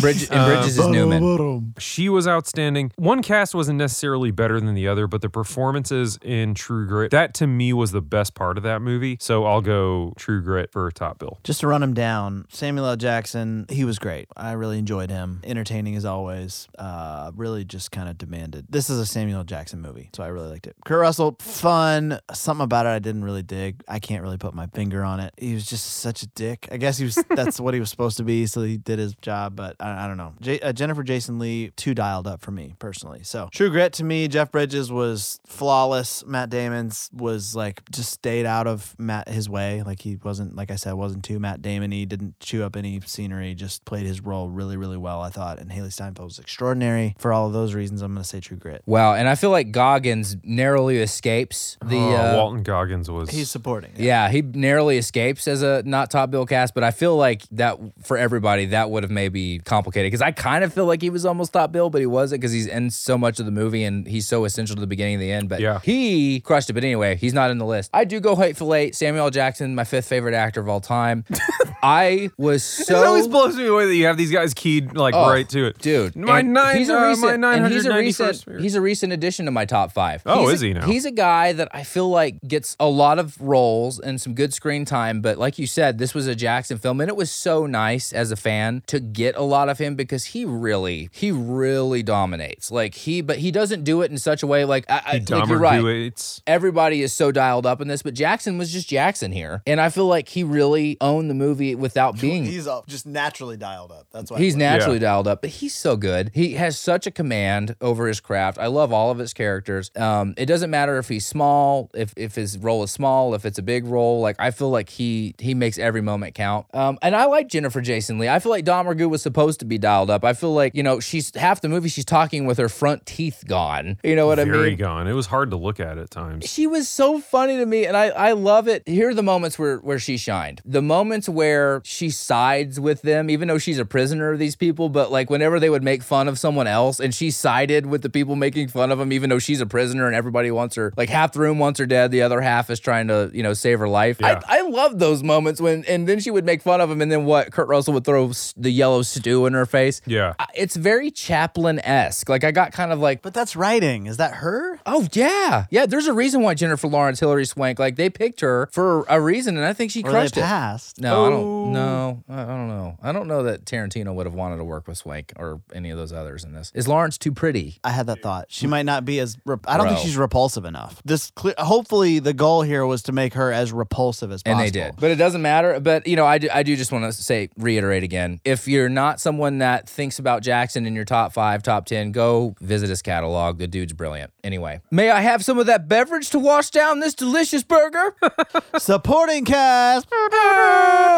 Bridge, and Bridges is Newman. She was outstanding. One cast wasn't necessarily better than the other, but the performances in True Grit, that to me was the best part of that movie. So I'll go True Grit for a top bill. Just to run him down, Samuel L. Jackson, he was great. I really enjoyed him. Entertaining as always. Uh, really just kind of demanded. This is a Samuel L. Jackson movie, so I really liked it. Kurt Russell, fun. Something about it I didn't really dig. I can't really put my finger on it. He was just such a dick. I guess he was. that's what he was supposed to be, so he did his job. But I, I don't know. J- uh, Jennifer Jason Lee, too dialed up for me personally. So True Grit to me, Jeff Bridges was flawless. Matt Damon's was like just stayed out of Matt his way. Like he wasn't, like I said, wasn't too Matt Damon. He didn't chew up any scenery. Just played his role really, really well. I thought, and Hailee Steinfeld was extraordinary for all of those reasons. I'm gonna say True Grit. Wow, and I feel like Goggins narrowly escapes the. Oh, uh, Walton Goggins was. He's supporting. Yeah, he narrowly escapes as a not top bill cast, but I feel like that for everybody that would have maybe complicated because I kind of feel like he was almost top bill, but he wasn't because he's in so much of the movie and he's so essential to the beginning and the end. But Yeah. he crushed it. But anyway, he's not in the list. I do go Hateful Eight. Samuel Jackson, my fifth favorite actor of all time. I was it always so blows me away that you have these guys keyed like Oh, right to it. dude. My nine, he's a uh, recent, and he's a recent, he's a recent addition to my top five. Oh, He's a- is he now? He's a guy that I feel like gets a lot of roles and some good screen time. But like you said, this was a Jackson film, and it was so nice as a fan to get a lot of him because he really, he really dominates. Like he, but he doesn't do it in such a way like I, I He like you're right. Dahmer Everybody is so dialed up in this, but Jackson was just Jackson here, and I feel like he really owned the movie without being He's uh, just naturally dialed up. That's why He's naturally Yeah. dialed up, but he's so good. He has such a command over his craft. I love all of his characters. Um, it doesn't matter if he's small, if if his role is small, if it's a big role. Like I feel like he he makes every moment count. Um, and I like Jennifer Jason Lee. I feel like Margoo was supposed to be dialed up. I feel like you know she's half the movie she's talking with her front teeth gone. You know what I mean? Very gone. It was hard to look at at times. she was so funny to me and I, I love it here are the moments where where she shined the moments where she sides with them even though she's a prisoner of these people but like whenever they would make fun of someone else and she sided with the people making fun of them even though she's a prisoner and everybody wants her like half the room wants her dead the other half is trying to you know save her life Yeah. I, I love those moments when and then she would make fun of him and then what kurt russell would throw the yellow stew in her face Yeah. I- it's very chaplin-esque like i got kind of like But that's writing. Is that her? Oh yeah, yeah. There's a reason why Jennifer Lawrence, Hilary Swank, like they picked her for a reason, and I think she Or they crushed it. passed? No, I Oh. don't. No, I I don't know. I don't know that Tarantino would have wanted to work with Swank or any of those others in this. Is Lawrence too pretty? I had that thought. She might not be as. Rep- I don't think she's repulsive enough. This cle hopefully the goal here was to make her as repulsive as possible. And they did, but it doesn't matter. But you know, I do, I do just want to say, reiterate again: if you're not someone that thinks about Jackson in your top five, top ten, go visit his catalog. The dude's brilliant. Anyway, may I have some of that beverage to wash down this delicious burger? Supporting cast.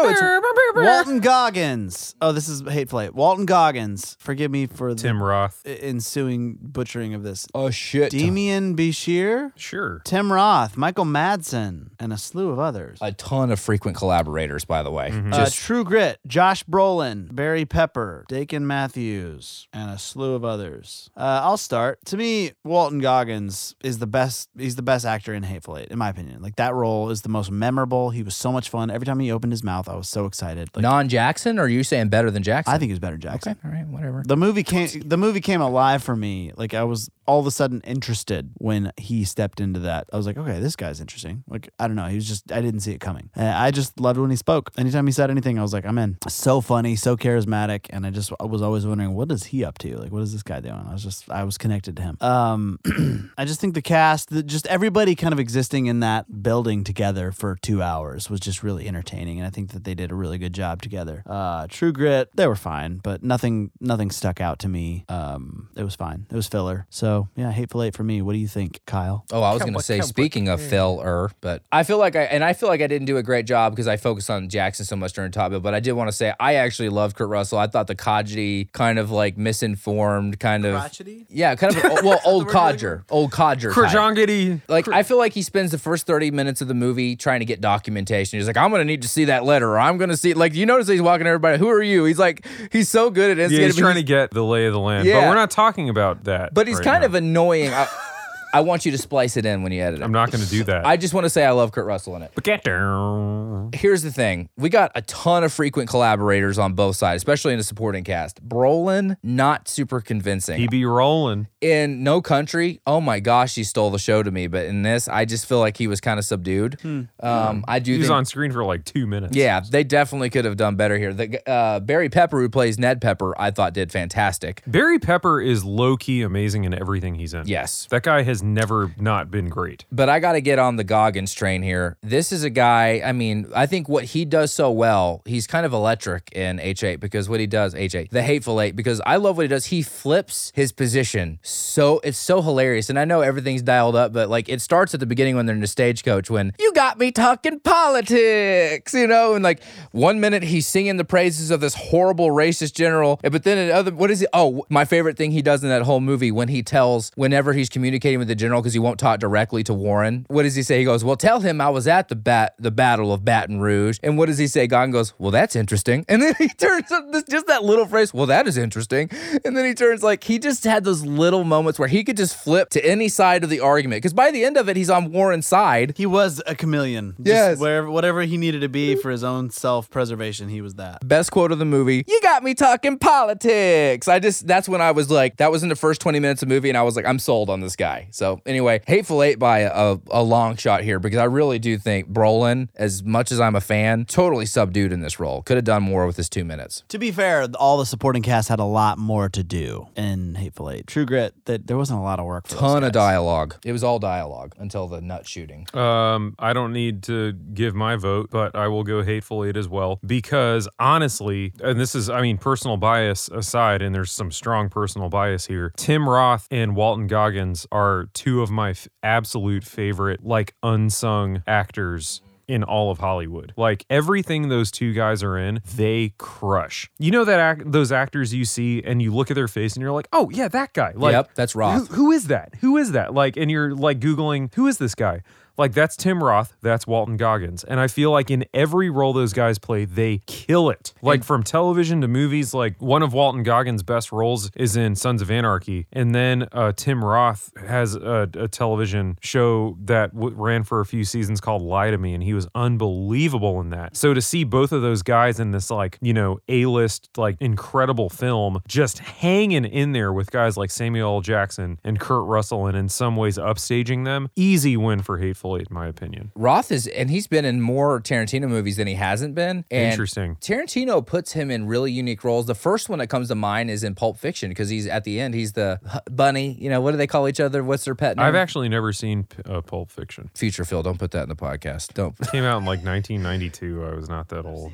It's Walton Goggins. Oh, this is hateful. Eight. Walton Goggins. Forgive me for the Tim Roth. ensuing butchering of this. oh shit! Demian Bashir, Sure. Tim Roth, Michael Madsen, and a slew of others. a ton of frequent collaborators, by the way. Uh, True Grit, Josh Brolin, Barry Pepper, Dakin Matthews, and a slew of others. Uh, I'll start. To me, Walton Goggins is the best. He's the best actor in Hateful Eight, in my opinion. Like that role is the most memorable. He was so much fun. Every time he opened his mouth, I was so excited. Like, Non Jackson, or are you saying better than Jackson? I think he's better than Jackson. Okay, all right, whatever. The movie came. The movie came alive for me. Like I was all of a sudden interested when he stepped into that. I was like, okay, this guy's interesting. Like I don't know. He was just. I didn't see it coming. And I just loved when he spoke. Anytime he said anything, I was like, I'm in. So funny, so charismatic, and I just I was always wondering what is he up to? Like what is this guy doing? I was just I was connected to him. Um, I just think the cast, the, just everybody kind of existing in that building together for two hours was just really entertaining, and I think that they did a really good job together. Uh, True Grit, they were fine, but nothing nothing stuck out to me. Um, it was fine. It was filler. So yeah, Hateful Eight for me. What do you think, Kyle? Oh, I was going to say, speaking of filler, but I feel like I, and I feel like I didn't do a great job because I focused on Jackson so much during Top Bill, but I did want to say I actually loved Kurt Russell. I thought the Codgety kind of like misinformed, kind of. Yeah, kind of, well, old codger, old codger. type. Krajongity. Like I feel like he spends the first 30 minutes of the movie trying to get documentation. He's like, I'm gonna need to see that letter, or I'm gonna see like you notice he's walking everybody, who are you? He's like, he's so good at Yeah, he's but trying to get the lay of the land. But we're not talking about that. but he's right kind now. of annoying. I, I want you to splice it in when you edit it. I'm not going to do that. I just want to say I love Kurt Russell in it. but get down. Here's the thing. We got a ton of frequent collaborators on both sides, especially in the supporting cast. Brolin, not super convincing. He be rolling. In No Country, oh my gosh, he stole the show to me. But in this, I just feel like he was kind of subdued. Um, I do He was think on screen for like two minutes. Yeah, they definitely could have done better here. The uh, Barry Pepper, who plays Ned Pepper, I thought did fantastic. Barry Pepper is low key amazing in everything he's in. Yes. That guy has never not been great. But I got to get on the Goggins train here. This is a guy, I mean, I think what he does so well, he's kind of electric in H8 because what he does, H8, the Hateful Eight, because I love what he does. He flips his position. So it's so hilarious. And I know everything's dialed up, but like it starts at the beginning when they're in the stagecoach when you got me talking politics, you know, and like one minute he's singing the praises of this horrible racist general, but then in other, what is it? Oh, my favorite thing he does in that whole movie when he tells, whenever he's communicating with the general because he won't talk directly to Warren, what does he say? He goes, "Well, tell him I was at the bat, the Battle of Baton Rouge." And what does he say? Gon goes, "Well, that's interesting." And then he turns up this, just that little phrase, "Well, that is interesting." And then he turns like he just had those little moments where he could just flip to any side of the argument because by the end of it, he's on Warren's side. He was a chameleon. Just Yes. Wherever, whatever he needed to be for his own self preservation, he was that. Best quote of the movie. You got me talking politics. I just that's when I was like, that was in the first 20 minutes of the movie, and I was like, I'm sold on this guy. So anyway, Hateful Eight by a, a long shot here because I really do think Brolin, as much as I'm a fan, totally subdued in this role. Could have done more with his two minutes. To be fair, all the supporting cast had a lot more to do in Hateful Eight. True Grit, that there wasn't a lot of work for those Ton of dialogue. It was all dialogue until the nut shooting. Um, I don't need to give my vote, but I will go Hateful Eight as well because honestly, and this is, I mean, personal bias aside, and there's some strong personal bias here. Tim Roth and Walton Goggins are two of my f- absolute favorite, like unsung actors in all of Hollywood. Like everything those two guys are in, they crush. You know that act- those actors you see and you look at their face and you're like, "Oh, yeah, that guy." Like Yep, that's Roth. who- who is that? Who is that? Like and you're like googling, "Who is this guy?" Like that's Tim Roth, that's Walton Goggins. And I feel like in every role those guys play, they kill it. Like from television to movies, like one of Walton Goggins' best roles is in Sons of Anarchy. And then uh, Tim Roth has a, a television show that w- ran for a few seasons called Lie to Me, and he was unbelievable in that. So to see both of those guys in this, like, you know, A list, like incredible film, just hanging in there with guys like Samuel L. Jackson and Kurt Russell, and in some ways upstaging them, easy win for Hateful Eight, in my opinion. Roth is, and he's been in more Tarantino movies than he hasn't been. And Interesting. Tarantino puts him in really unique roles. The first one that comes to mind is in Pulp Fiction because he's at the end. He's the bunny. You know what do they call each other? What's their pet name? I've actually never seen uh, Pulp Fiction. Future Phil. Don't put that in the podcast. Don't. Came out in like 1992. I was not that old.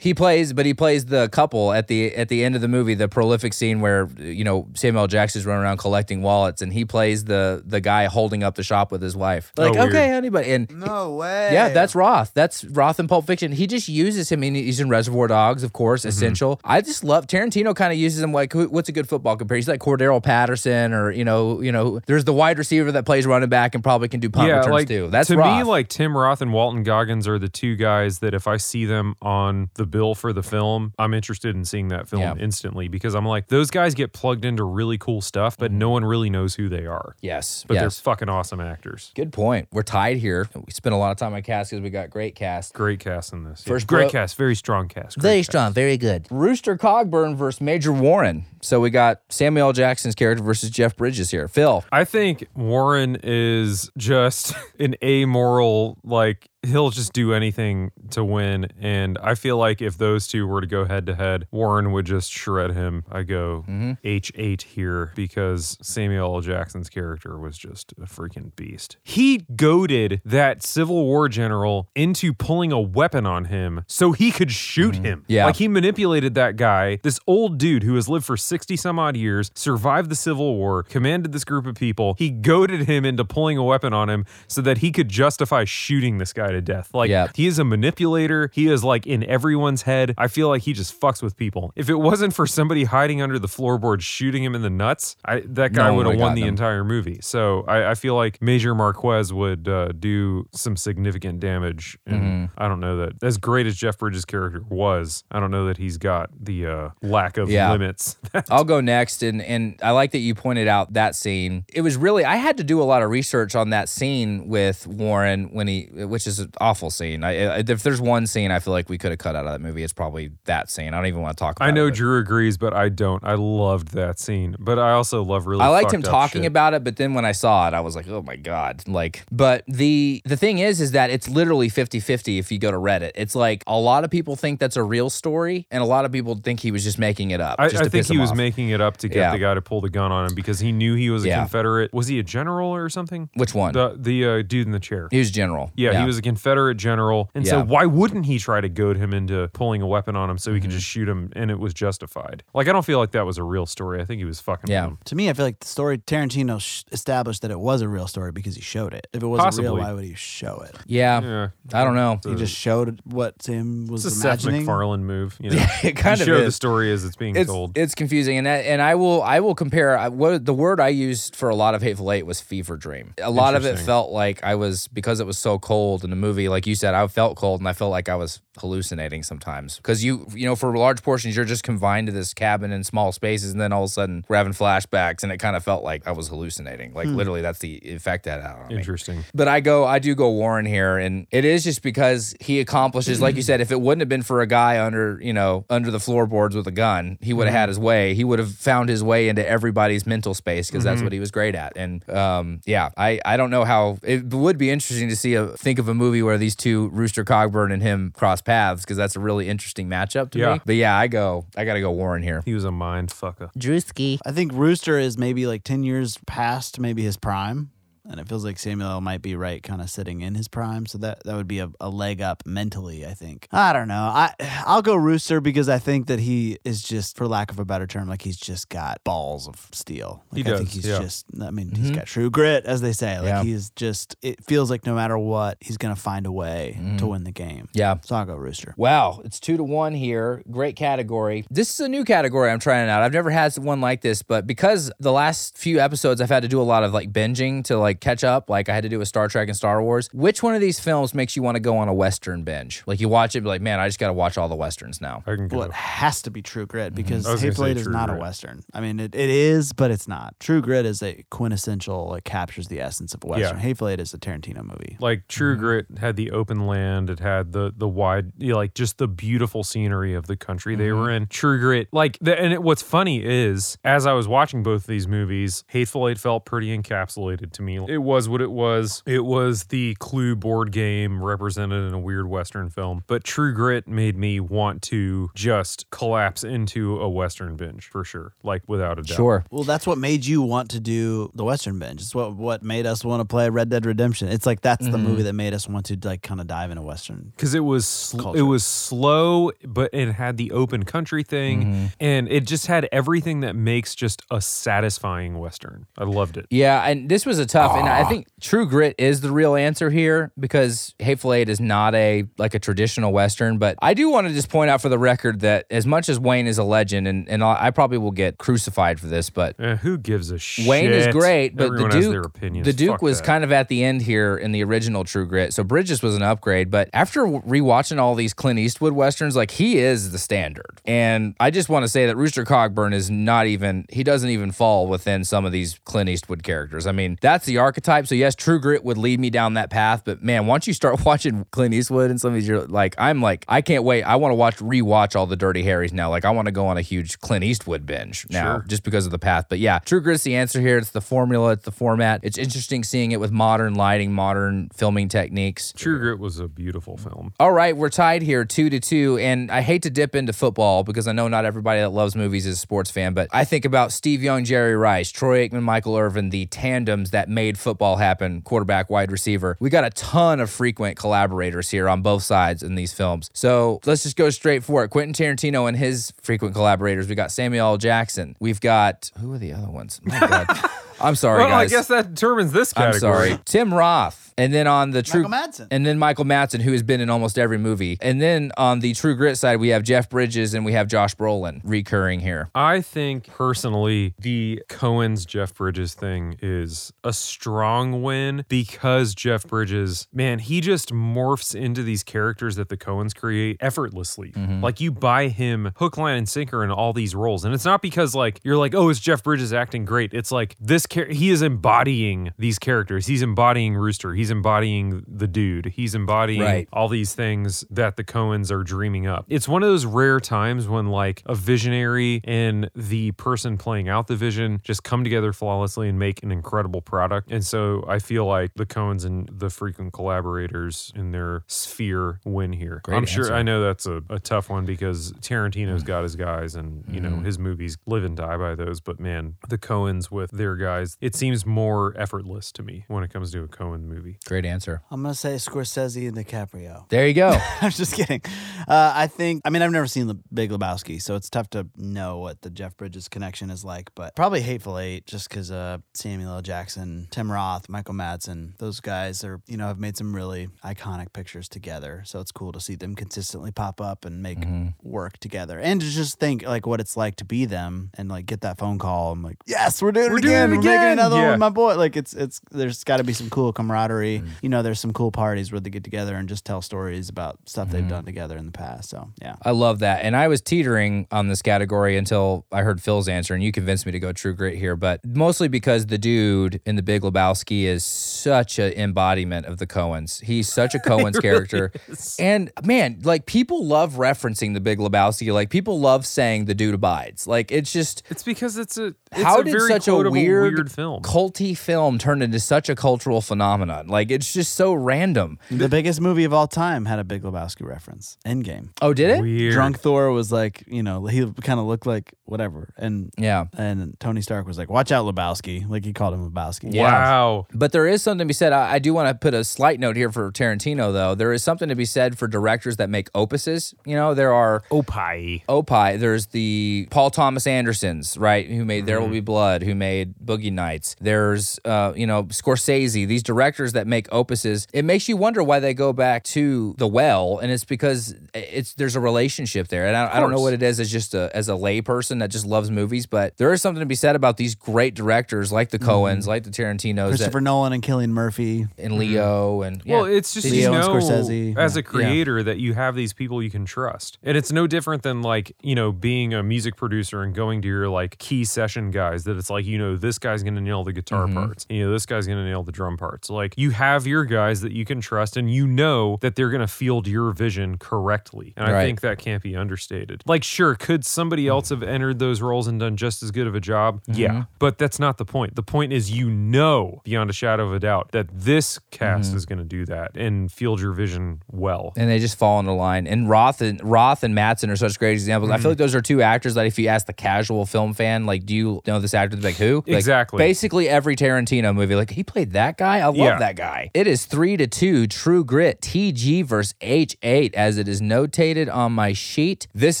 He plays, but he plays the couple at the at the end of the movie, the prolific scene where you know Samuel L. Jackson's running around collecting wallets, and he plays the the guy holding up the shop with his wife. Oh, like, weird. okay, anybody, and No way. Yeah, that's Roth. That's Roth in Pulp Fiction. He just uses him. In, he's in Reservoir Dogs, of course, mm-hmm. essential. I just love Tarantino. Kind of uses him like who, what's a good football compare? He's like Cordarrelle Patterson, or you know, you know. There's the wide receiver that plays running back and probably can do punt returns like too. That's to Roth. me, like Tim Roth and Walton Goggins are the two guys that if I see them on the bill for the film, I'm interested in seeing that film Yeah. instantly because I'm like those guys get plugged into really cool stuff, but mm-hmm. no one really knows who they are. yes, But they're fucking awesome actors. Good point. We're tied here. We spent a lot of time on cast because we got great cast. Great cast in this. First great blow- cast, very strong cast. Great Very cast. strong, very good. Rooster Cogburn versus Major Warren. So we got Samuel L. Jackson's character versus Jeff Bridges here. Phil. I think Warren is just an amoral, like, he'll just do anything to win. And I feel like if those two were to go head to head, Warren would just shred him. I go mm-hmm. H8 here because Samuel L. Jackson's character was just a freaking beast. He goaded that Civil War general into pulling a weapon on him so he could shoot mm-hmm. him. Yeah. Like he manipulated that guy, this old dude who has lived for 60 some odd years, survived the Civil War, commanded this group of people. He goaded him into pulling a weapon on him so that he could justify shooting this guy to death. Like Yeah. he is a manipulator. He is like in everyone's head. I feel like he just fucks with people. If it wasn't for somebody hiding under the floorboard shooting him in the nuts, I, that guy No would have won the him. entire movie. So I, I feel like Major Marquis would uh, do some significant damage. And Mm-hmm. I don't know that as great as Jeff Bridges' character was, I don't know that he's got the uh, lack of Yeah. limits. I'll go next, and and I like that you pointed out that scene. It was really I had to do a lot of research on that scene with Warren when he, which is an awful scene. I, if there's one scene I feel like we could have cut out of that movie, it's probably that scene. I don't even want to talk about. It. I know it, Drew agrees, but I don't. I loved that scene, but I also love really. I liked him talking shit. about it, but then when I saw it, I was like, oh my God. Like, but the the thing is, is that it's literally 50-50 if you go to Reddit. It's like a lot of people think that's a real story, and a lot of people think he was just making it up. I, just I to think piss he him was making it up to get Yeah. the guy to pull the gun on him because he knew he was a Yeah. Confederate. Was he a general or something? Which one? The the uh, dude in the chair. he was general. Yeah, he was a Confederate general, and so Yeah. why wouldn't he try to goad him into pulling a weapon on him so Mm-hmm. he could just shoot him, and it was justified? Like I don't feel like that was a real story. I think he was fucking. Yeah. with him. To me, I feel like the story Tarantino sh- established that it was a real story because he showed it. If it wasn't real, Possibly. why would he show it? Yeah, Yeah, I don't know. He just showed what Sam was it's a Seth imagining. MacFarlane move. You know, it kind you of show the is. story as it's being It's, told. it's confusing, and that, and I will I will compare. I, what the word I used for a lot of Hateful Eight was fever dream. A lot of it felt like I was because it was so cold in the movie. Like you said, I felt cold, and I felt like I was hallucinating sometimes because you you know for large portions you're just confined to this cabin in small spaces, and then all of a sudden we're having flashbacks, and it kind of felt like I was hallucinating. Like hmm. literally, that's the effect that had on me. Interesting. But I go, I do go Warren here, and it is just because he accomplishes, like you said, if it wouldn't have been for a guy under, you know, under the floorboards with a gun, he would have hmm. had his way. He would have found his way into everybody's mental space because that's what he was great at. And um, yeah, I, I don't know how it would be interesting to see a think of a movie where these two Rooster Cogburn and him cross paths because that's a really interesting matchup to Yeah. me. But yeah, I go, I got to go Warren here. He was a mind fucker. Drewski. I think Rooster is maybe like 10 years past maybe his prime. And it feels like Samuel might be right, kind of sitting in his prime. So that, that would be a, a leg up mentally, I think. I don't know. I, I'll go Rooster because I think that he is just, for lack of a better term, like he's just got balls of steel. Like He I think does, he's yeah. just, I mean, he's mm-hmm. got true grit, as they say. Like Yeah. he's just, it feels like no matter what, he's going to find a way to mm-hmm. win the game. Yeah. So I'll go Rooster. Wow, it's two to one here. Great category. This is a new category I'm trying out. I've never had one like this, but because the last few episodes I've had to do a lot of like binging to like catch up, like I had to do with Star Trek and Star Wars. Which one of these films makes you want to go on a Western binge? Like you watch it, be like, man, I just got to watch all the Westerns now. I can go. Well, it has to be True Grit because I was gonna Hateful Eight is True not a Western. I mean, it, it is, but it's not. True Grit is a quintessential, like, captures the essence of a Western. Yeah. Hateful Eight is a Tarantino movie. like True Mm-hmm. Grit had the open land, it had the the wide, you know, like just the beautiful scenery of the country they Mm-hmm. were in. True Grit, like, the, and it, what's funny is as I was watching both of these movies, Hateful Eight felt pretty encapsulated to me. It was what it was. It was the Clue board game represented in a weird Western film, but True Grit made me want to just collapse into a Western binge for sure, like without a doubt. Sure. Well, that's what made you want to do the Western binge. It's what what made us want to play Red Dead Redemption. It's like that's the mm-hmm. movie that made us want to like kind of dive into Western. because it was sl- it was slow, but it had the open country thing, mm-hmm. and it just had everything that makes just a satisfying western. I loved it. Yeah, and this was a tough, and I think True Grit is the real answer here because Hateful Eight is not a like a traditional Western. But I do want to just point out for the record that as much as Wayne is a legend, and, and I probably will get crucified for this, but Eh, who gives a shit? Wayne is great, but Everyone the Duke, the Duke Fuck was that. kind of at the end here in the original True Grit. So Bridges was an upgrade, but after rewatching all these Clint Eastwood westerns, like he is the standard. And I just want to say that Rooster Cogburn is not even he doesn't even fall within some of these Clint Eastwood characters. I mean, that's the archetype. So yes, True Grit would lead me down that path. But man, once you start watching Clint Eastwood and some of these, you're like, I'm like, I can't wait. I want to watch rewatch all the Dirty Harrys now. Like I want to go on a huge Clint Eastwood binge now, Sure. just because of the path. But yeah, True Grit's the answer here. It's the formula. It's the format. It's interesting seeing it with modern lighting, modern filming techniques. True Grit was a beautiful film. All right, we're tied here, two to two. And I hate to dip into football because I know not everybody that loves movies is a sports fan, but I think about Steve Young, Jerry Rice, Troy Aikman, Michael Irvin, the tandems that made football happen, quarterback, wide receiver. We got a ton of frequent collaborators here on both sides in these films. So let's just go straight for it. Quentin Tarantino and his frequent collaborators. We got Samuel L. Jackson. We've got, who are the other ones? My God. I'm sorry, Well, guys. I guess that determines this I'm sorry. Tim Roth. And then on the True Michael Madsen. And then Michael Madsen, who has been in almost every movie. And then on the True Grit side, we have Jeff Bridges and we have Josh Brolin recurring here. I think personally, the Coen's Jeff Bridges thing is a strong win because Jeff Bridges, man, he just morphs into these characters that the Coens create effortlessly. Mm-hmm. Like you buy him hook, line, and sinker in all these roles. And it's not because like you're like, oh, is Jeff Bridges acting great? It's like this char- he is embodying these characters. He's embodying Rooster. He's embodying the dude. He's embodying Right. all these things that the Coens are dreaming up. It's one of those rare times when like a visionary and the person playing out the vision just come together flawlessly and make an incredible product. And so I feel like the Coens and the frequent collaborators in their sphere win here. Great I'm sure. I know that's a, a tough one because Tarantino's got his guys and you know mm-hmm. his movies live and die by those. But man, the Coens with their guys, it seems more effortless to me when it comes to a Coen movie. Great answer. I'm gonna say Scorsese and DiCaprio. There you go. I'm just kidding. Uh, I think. I mean, I've never seen The Big Lebowski, so it's tough to know what the Jeff Bridges connection is like. But probably Hateful Eight, just because uh, Samuel L. Jackson, Tim Roth, Michael Madsen, those guys are you know have made some really iconic pictures together. So it's cool to see them consistently pop up and make work together, and to just think like what it's like to be them and like get that phone call. I'm like, yes, we're doing We're it doing again. it We're making again." another one Yeah. with my boy. Like it's it's there's got to be some cool camaraderie. Mm. You know, there's some cool parties where they get together and just tell stories about stuff Mm-hmm. they've done together in the past. So yeah. I love that. And I was teetering on this category until I heard Phil's answer, and you convinced me to go True Grit here, but mostly because the dude in The Big Lebowski is such an embodiment of the Coens. He's such a Coens character. And man, like people love referencing The Big Lebowski. Like people love saying the dude abides. Like it's just. It's because it's a it's How a did very such a weird, weird film. culty film turn into such a cultural phenomenon? Like it's just so random. The biggest movie of all time had a Big Lebowski reference. Endgame. Oh, did it? Weird. Drunk Thor was like, you know, he kind of looked like whatever, and Yeah. and Tony Stark was like, "Watch out, Lebowski!" Like he called him Lebowski. Yeah. Wow. But there is something to be said. I, I do want to put a slight note here for Tarantino, though. There is something to be said for directors that make opuses. You know, there are Opie. Opie. There's the Paul Thomas Andersons, right, who made There Will mm-hmm. Be Blood, who made Boogie Nights. There's, uh, you know, Scorsese. These directors that make opuses. It makes you wonder why they go back to the well, and it's because it's there's a relationship there. And I, I don't know what it is as just a as a lay person that just loves movies, but there is something to be said about these great directors like the mm-hmm. Coens, like the Tarantino's, that, Christopher Nolan and Cillian Murphy. and mm-hmm. Leo, and Well, it's just Leo you and know, Scorsese. as Yeah. a creator that you have these people you can trust, and it's no different than like you know being a music producer and going to your like key session guys. That it's like you know this guy's gonna nail the guitar Mm-hmm. parts, you know this guy's gonna nail the drum parts. Like you have your guys that you can trust, and you know that they're gonna field your vision correctly. And I think that can't be understated. Like sure, could somebody else have entered those roles and done just as good of a job? Mm-hmm. Yeah, but that's not the point. The point is you know beyond a shadow of a doubt that this cast Mm-hmm. is going to do that and field your vision well. and they just fall into line. And Roth and Roth and Madsen are such great examples. I Mm-hmm. feel like those are two actors that if you ask the casual film fan, like, do you know this actor? Like, who? Like, Exactly. basically every Tarantino movie, like he played that guy. I love Yeah. that guy. It is three to two. True Grit TG versus H8 as it is notated on my sheet. This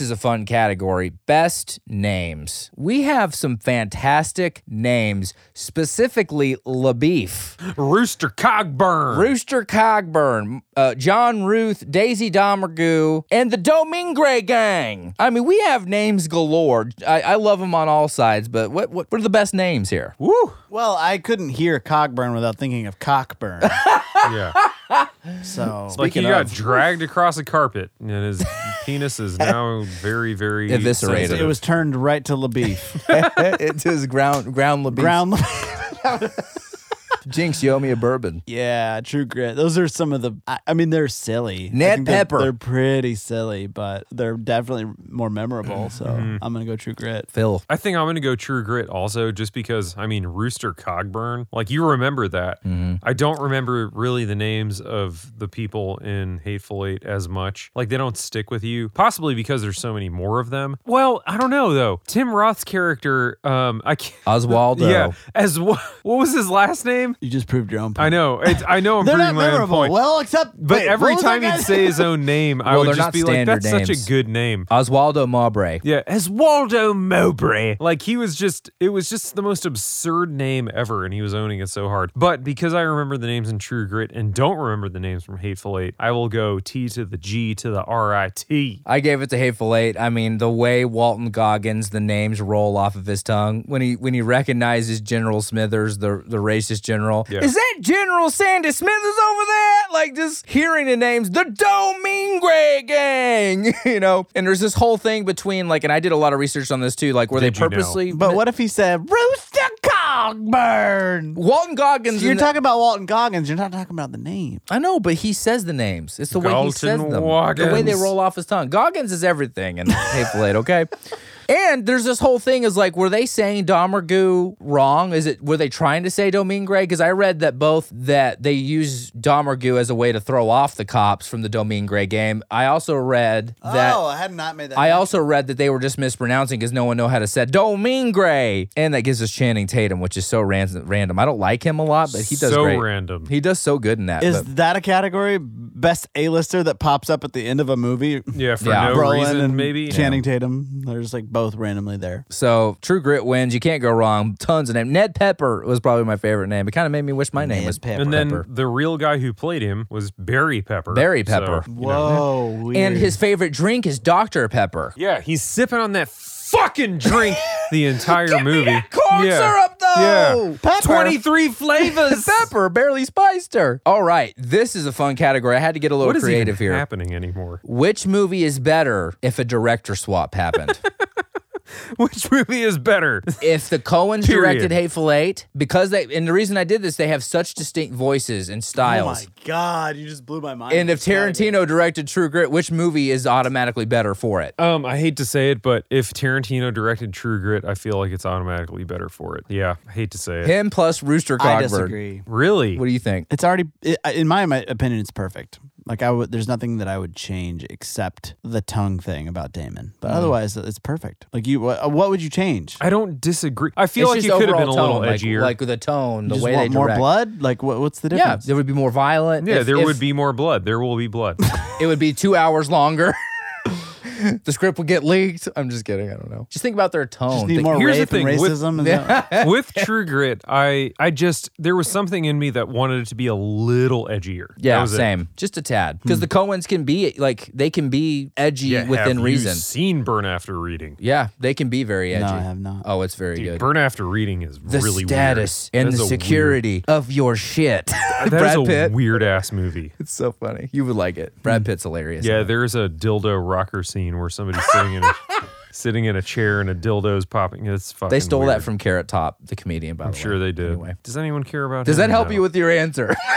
is a fun category. Best names. We have some fantastic names, specifically LaBoeuf. Rooster Cogburn. Rooster Cogburn, uh, John Ruth, Daisy Domergue, and the Domingre Gang. I mean, we have names galore. I, I love them on all sides, but what, what what are the best names here? Woo. Well, I couldn't hear Cockburn without thinking of Cockburn. Yeah. so like he Speaking got of- dragged across a carpet and his penis is now very, very Eviscerated. sensitive. it was turned right to LaBeef. it's his ground ground LaBeef. Ground. Jinx, you owe me a bourbon. Yeah, True Grit. Those are some of the. I, I mean, they're silly. I Ned think they're- Pepper. They're, pretty silly, but they're definitely more memorable. So Mm-hmm. I'm gonna go True Grit. Phil. I think I'm going to go True Grit also, just because I mean Rooster Cogburn. Like you remember that. Mm-hmm. I don't remember really the names of the people in Hateful Eight as much. Like they don't stick with you, possibly because there's so many more of them. Well, I don't know though. Tim Roth's character, um, I can't. Oswaldo. Yeah, as what? What was his last name? You just proved your own. Point. I know. It's, I know. I'm They're proving not my own memorable. point. Well, except but wait, every what was that time he'd guy's- say his own name, I Well, would they're just not be like, standard "That's such names. a good name." Oswaldo Mowbray. Yeah, as Waldo Mowbray. Like he was just it was just the most absurd name ever and he was owning it so hard. But because I remember the names in True Grit and don't remember the names from Hateful Eight, I will go T to the G to the R I T. I gave it to Hateful Eight. I mean, the way Walton Goggins, the names roll off of his tongue when he when he recognizes General Smithers, the the racist general. Yeah. Is that General Sandy Smithers over there? Like just hearing the names, the Domingre gang, you know. And there's this whole thing between like, and I did a lot of research on this too, like where Did they you know? purposely. But what if he said Rooster Cogburn? Walton Goggins? You're in the- talking about Walton Goggins. You're not talking about the name. I know, but he says the names. It's the way he says them. The way they roll off his tongue. Goggins is everything in Hateful Eight, okay? And there's this whole thing is like, were they saying Domergue wrong? Is it were they trying to say Domingre? Because I read that both that they use Domergue as a way to throw off the cops from the Domingre game. I also read that oh, I had not made that. I also read that they were just mispronouncing because no one know how to say Domingre, and that gives us Channing Tatum, which is so ran- random. I don't like him a lot, but he does so great. random. He does so good in that. Is but- that a category? Best A-lister that pops up at the end of a movie? yeah, for Yeah. no Brolin reason and maybe. Channing Tatum. There's like both randomly there. So True Grit wins. You can't go wrong. Tons of names. Ned Pepper was probably my favorite name. It kind of made me wish my name Ned was Pepper. And then Pepper. the real guy who played him was Barry Pepper. Barry So, Pepper. you know. Whoa, weird. And his favorite drink is Dr. Pepper. Yeah, he's sipping on that fucking drink the entire movie. Corn yeah. syrup though. Yeah. Pepper. 23 flavors. Pepper barely spiced her. All right, this is a fun category. I had to get a little What is creative even here. happening anymore? Which movie is better if a director swap happened? Which movie is better? if the Coens directed Hateful Eight, because they and the reason I did this, they have such distinct voices and styles. Oh my god, you just blew my mind. and if Tarantino directed True Grit, which movie is automatically better for it? Um, I hate to say it, but if Tarantino directed True Grit, I feel like it's automatically better for it. Yeah, I hate to say it. Him plus Rooster I Cogburn. disagree. Really? What do you think? It's already, in my, my opinion, it's perfect. Like I would, there's nothing that I would change except the tongue thing about Damon. But mm. otherwise, it's perfect. Like you, what, what would you change? I don't disagree. I feel It's like just it could have been a overall little tone, like- edgier. like, the tone, You the just way they want more direct. blood. Like what? What's the difference? Yeah, there would be more violent. yeah, If- there if would be more blood. There will be blood. It would be two hours longer. the script would get leaked. I'm just kidding. I don't know. Just think about their tone. Just need Think- more Here's the rape and thing, with- racism. Is that- With True Grit, I I just there was something in me that wanted it to be a little edgier. That Yeah, was it. same. Just a tad. Because hmm. the Coens can be like they can be edgy Yeah, within have reason. You seen Burn After Reading? yeah, they can be very edgy. no, I have not. Oh, it's very Dude, good. Burn After Reading is the really status weird. and That's the a weird- security of your shit. That is Brad a Pitt. weird ass movie. It's so funny. You would like it. Brad hmm. Pitt's hilarious. Yeah, there's a dildo rocker scene where somebody's sitting in a sitting in a chair and a dildo's popping. It's fucking. they stole weird. that from Carrot Top, the comedian. By I'm the way. sure they did. Anyway. Does anyone care about? That? Does him? that help No. you with your answer?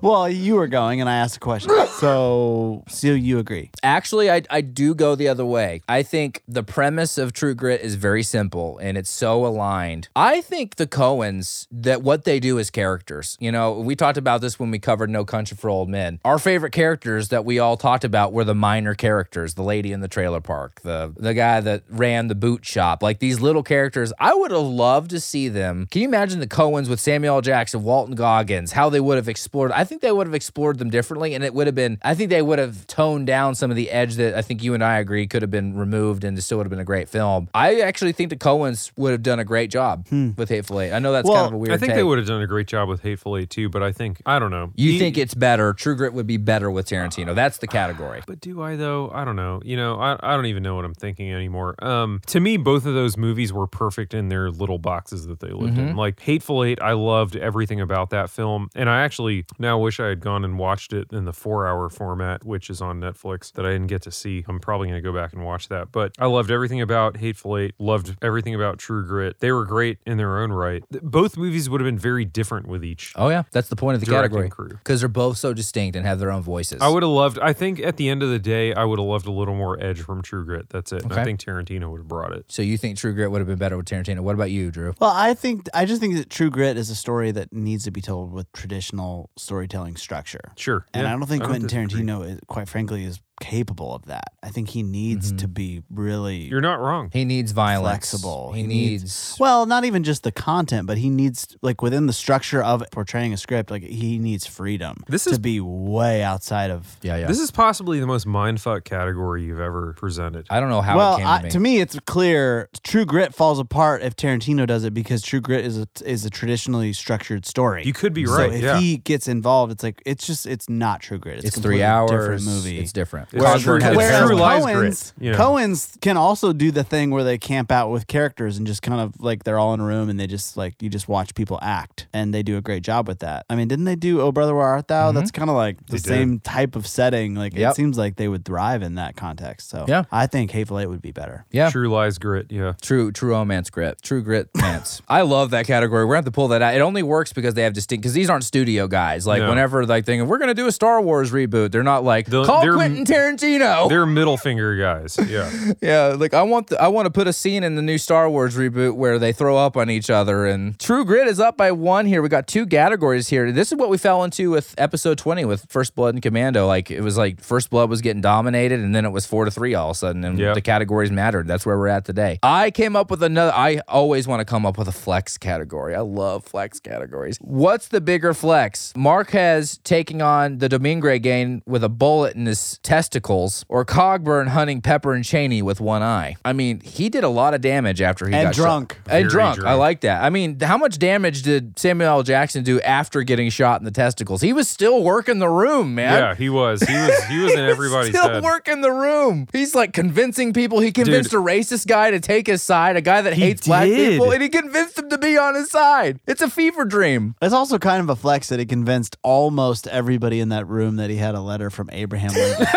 Well, you were going, and I asked a question. So, so you agree? Actually, I, I do go the other way. I think the premise of True Grit is very simple and it's so aligned. I think the Coens, that what they do is characters. You know, we talked about this when we covered No Country for Old Men. Our favorite characters that we all talked about were the minor characters, the lady in the trailer park, the the guy that ran the boot shop, like these little characters. I would have loved to see them. Can you imagine the Coens with Samuel Jackson, Walton Goggins, how they would have explored? I think they would have explored them differently, and it would have been. I think they would have toned down some of the edge that I think you and I agree could have been removed, and it still would have been a great film. I actually think the Coens would have done a great job with Hateful Eight. I know that's Well, kind of a weird. I think they would have done a great job with Hateful Eight too, but I think I don't know. You He- think it's better? True Grit would be better with Tarantino. That's the category. But do I though? I don't know. You know, I, I don't even know what I'm thinking anymore. Um, to me, both of those movies were perfect in their little boxes that they lived Mm-hmm. in. Like Hateful Eight, I loved everything about that film, and I actually now now wish I had gone and watched it in the four hour format, which is on Netflix that I didn't get to see. I'm probably going to go back and watch that. But I loved everything about Hateful Eight, loved everything about True Grit. They were great in their own right. Both movies would have been very different with each. Oh yeah, that's the point of the Directing category because they're both so distinct and have their own voices. I would have loved, I think at the end of the day, I would have loved a little more edge from True Grit. That's it. And I think Tarantino would have brought it. so you think True Grit would have been better with Tarantino? What about you, Drew? Well, I think I just think that True Grit is a story that needs to be told with traditional storytelling structure. Sure. And Yeah, I don't think Quentin. Tarantino, is, quite frankly, is capable of that. I think he needs to mm-hmm. be really You're not wrong. He needs violence. flexible. He, needs. well, not even just the content, but he needs like within the structure of portraying a script, like he needs freedom This to is- be way outside of. yeah, yeah. This is possibly the most mindfuck category you've ever presented. I don't know how well, it came I, to me. to me, it's clear. True Grit falls apart if Tarantino does it because True Grit is a is a traditionally structured story. You could be So right. if yeah. he gets involved, it's like it's just it's not True Grit. It's, it's a three hours. Different movie. It's different. It's Cogburn true- had it's a Whereas true lies Coen's, grit, you know. Coen's can also do the thing where they camp out with characters and just kind of like they're all in a room and they just like you just watch people act and they do a great job with that. I mean, didn't they do Oh Brother Where Art Thou? That's mm-hmm. kind of like the They did. same type of setting. Like Yep. it seems like they would thrive in that context. So Yeah. I think Hateful Eight would be better. Yeah. True lies grit. Yeah. True, true romance grit, true grit pants. I love that category. We're gonna have to pull that out. It only works because they have distinct. Because these aren't studio guys. Like No. whenever like thinking we're gonna do a Star Wars reboot, they're not like The- call they're- Quentin Tarantino. They're middle finger guys. Yeah. Yeah, like I want the, I want to put a scene in the new Star Wars reboot where they throw up on each other. And True Grit is up by one here. We got two categories here. This is what we fell into with episode twenty with First Blood and Commando. Like it was like First Blood was getting dominated, and then it was four to three all of a sudden, and Yeah. the categories mattered. That's where we're at today. I came up with another. I always want to come up with a flex category. I love flex categories. What's the bigger flex? Marquis taking on the Domingre gang with a bullet in his testicles, or Cogburn hunting Pepper and Chaney with one eye. I mean, he did a lot of damage after he And got shot. drunk. And Very drunk. I like that. I mean, how much damage did Samuel L. Jackson do after getting shot in the testicles? He was still working the room, man. Yeah, he was. He was. He was in everybody's Still head. working the room. He's like convincing people. He convinced Dude. a racist guy to take his side, a guy that He hates black people, and he convinced him to be on his side. It's a fever dream. It's also kind of a flex that he convinced almost everybody in that room that he had a letter from Abraham Lincoln.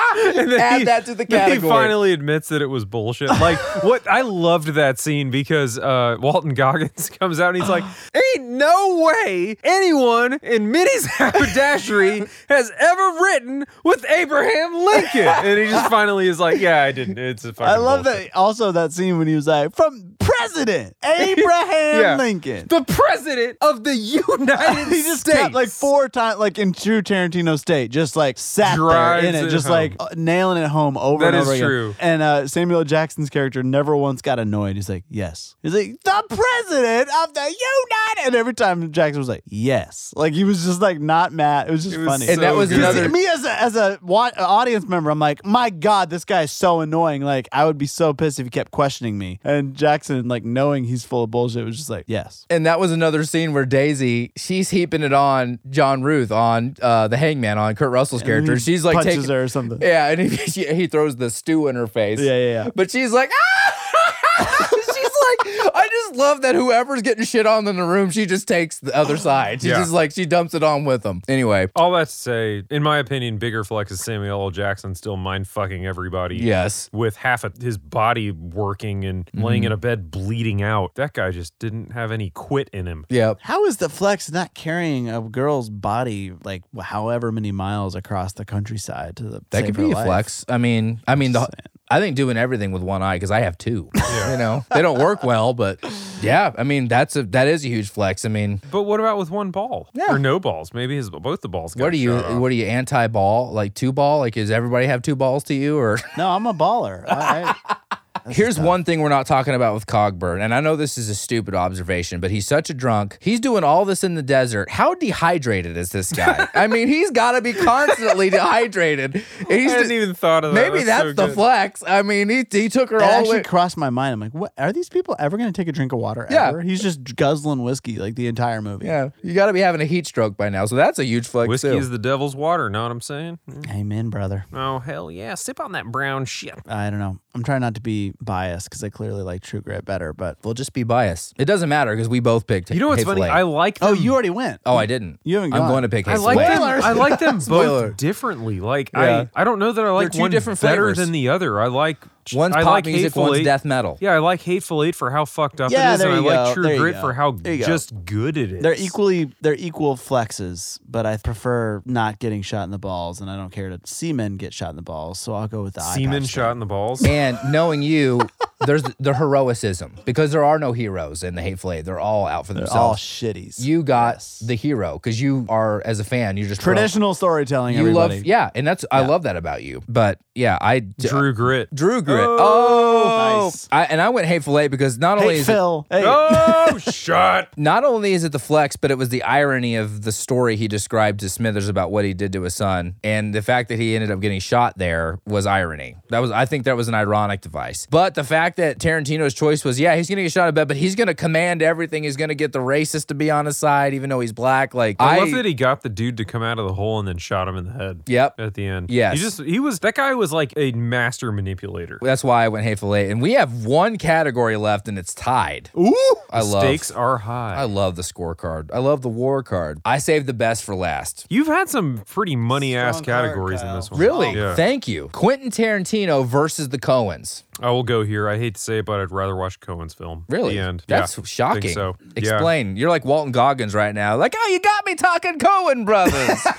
And then Add that to the then He finally admits that it was bullshit. Like what I loved that scene because uh, Walton Goggins comes out and he's like, "Ain't no way anyone in Minnie's haberdashery has ever written with Abraham Lincoln." And he just finally is like, "Yeah, I didn't. It's a fucking I love bullshit. that. Also, that scene when he was like, "From President Abraham Yeah. Lincoln." The president of the United he just States. like four times, like in true Tarantino state, just like sat Drives there in it, it just home. like nailing it home over That and is over again. true. And uh, Samuel Jackson's character never once got annoyed. He's like, "Yes." He's like, "The president of the United," and every time Jackson was like, "Yes," like he was just like not mad. It was just It was funny. And that was good. another- me as a as a wa- audience member, I'm like, my God, this guy is so annoying. Like, I would be so pissed if he kept questioning me. And Jackson, like, knowing he's full of bullshit, was just like, yes. And that was another scene where Daisy, she's heaping it on John Ruth, on uh, the hangman, on Kurt Russell's character. She's like punches taking, her or something. Yeah, and he, he throws the stew in her face. Yeah, yeah, yeah. But she's like, ah! she's like, just love that whoever's getting shit on in the room, she just takes the other side. She's Yeah. just like, she dumps it on with them. Anyway, All that to say, in my opinion, bigger flex is Samuel L. Jackson still mind fucking everybody. yes. With half of his body working and Mm-hmm. laying in a bed bleeding out. That guy just didn't have any quit in him. Yep. How is the flex not carrying a girl's body like however many miles across the countryside to the That save could her be a life? flex. I mean, I mean, the, saying. I think doing everything with one eye because I have two. You know, they don't work well, but yeah, I mean, that's a that is a huge flex. I mean, But what about with one ball? Yeah. Or no balls? Maybe his both the balls got what are you? off. What are you anti ball? Like two ball? Like does everybody have two balls to you or? No, I'm a baller. I, I, That's Here's tough. one thing we're not talking about with Cogburn, and I know this is a stupid observation, but he's such a drunk. He's doing all this in the desert. How dehydrated is this guy? I mean, he's got to be constantly dehydrated. And I He's hadn't even thought of that. maybe that's, so the good. flex. I mean, he he took her It all the actually way. crossed my mind. I'm like, what? Are these people ever going to take a drink of water? Yeah. Ever? He's just guzzling whiskey like the entire movie. Yeah, you got to be having a heat stroke by now, so that's a huge flex Whiskey too. is the devil's water. Know what I'm saying? Amen, brother. Oh hell yeah! Sip on that brown shit. I don't know. I'm trying not to be be biased because I clearly like True Grit better. But We'll just be biased. It doesn't matter because we both picked. You know what's Hateful funny? Eight. I like oh, them. oh, you already went. oh, I didn't. You haven't I'm going to pick. I Hateful like Eight. them. I like them Spoiler. both differently. Like Yeah. I, I don't know that I like two one different better flavors. than the other. I like One's I pop like music, Hateful one's Eight. death metal. Yeah, I like Hateful Eight for how fucked up Yeah, it is, there and I you like. True There you Grit go. for how There you go. just good it is. They're equally they're equal flexes, but I prefer not getting shot in the balls, and I don't care to see men get shot in the balls. So I'll go with the eye semen patch shot in the balls. And knowing you, there's the, the heroicism because there are no heroes in the Hateful Eight. They're all out for They're all themselves. shitties. you got Yes. the hero because you are as a fan. You're just pro- traditional storytelling. You everybody. love, yeah, and that's I love that about you. But yeah, I Drew Grit. Drew Grit. Oh, Oh, nice. I, and I went Hateful Eight because not only Hey is it Phil. Hey. Oh, shot. not only is it the flex, but it was the irony of the story he described to Smithers about what he did to his son, and the fact that he ended up getting shot there was irony. That was, I think, that was an ironic device. But the fact that Tarantino's choice was, yeah, he's gonna get shot in bed, but he's gonna command everything. He's gonna get the racist to be on his side, even though he's black. Like I, love that he got the dude to come out of the hole and then shot him in the head. Yep. At the end. Yes. He just he was that guy was like a master manipulator. That's why I went Hateful Eight, and we have one category left, and it's tied. Ooh. I love. Stakes are high. I love the scorecard. I love the war card. I saved the best for last. You've had some pretty money ass Strong card, categories in this one. Really? Yeah. Thank you. Quentin Tarantino versus the Coens. I will go here. I hate to say it, but I'd rather watch Coen's film. Really? The end. That's Yeah, shocking. so. Yeah. Explain. You're like Walton Goggins right now. Like, oh, you got me talking Coen brothers.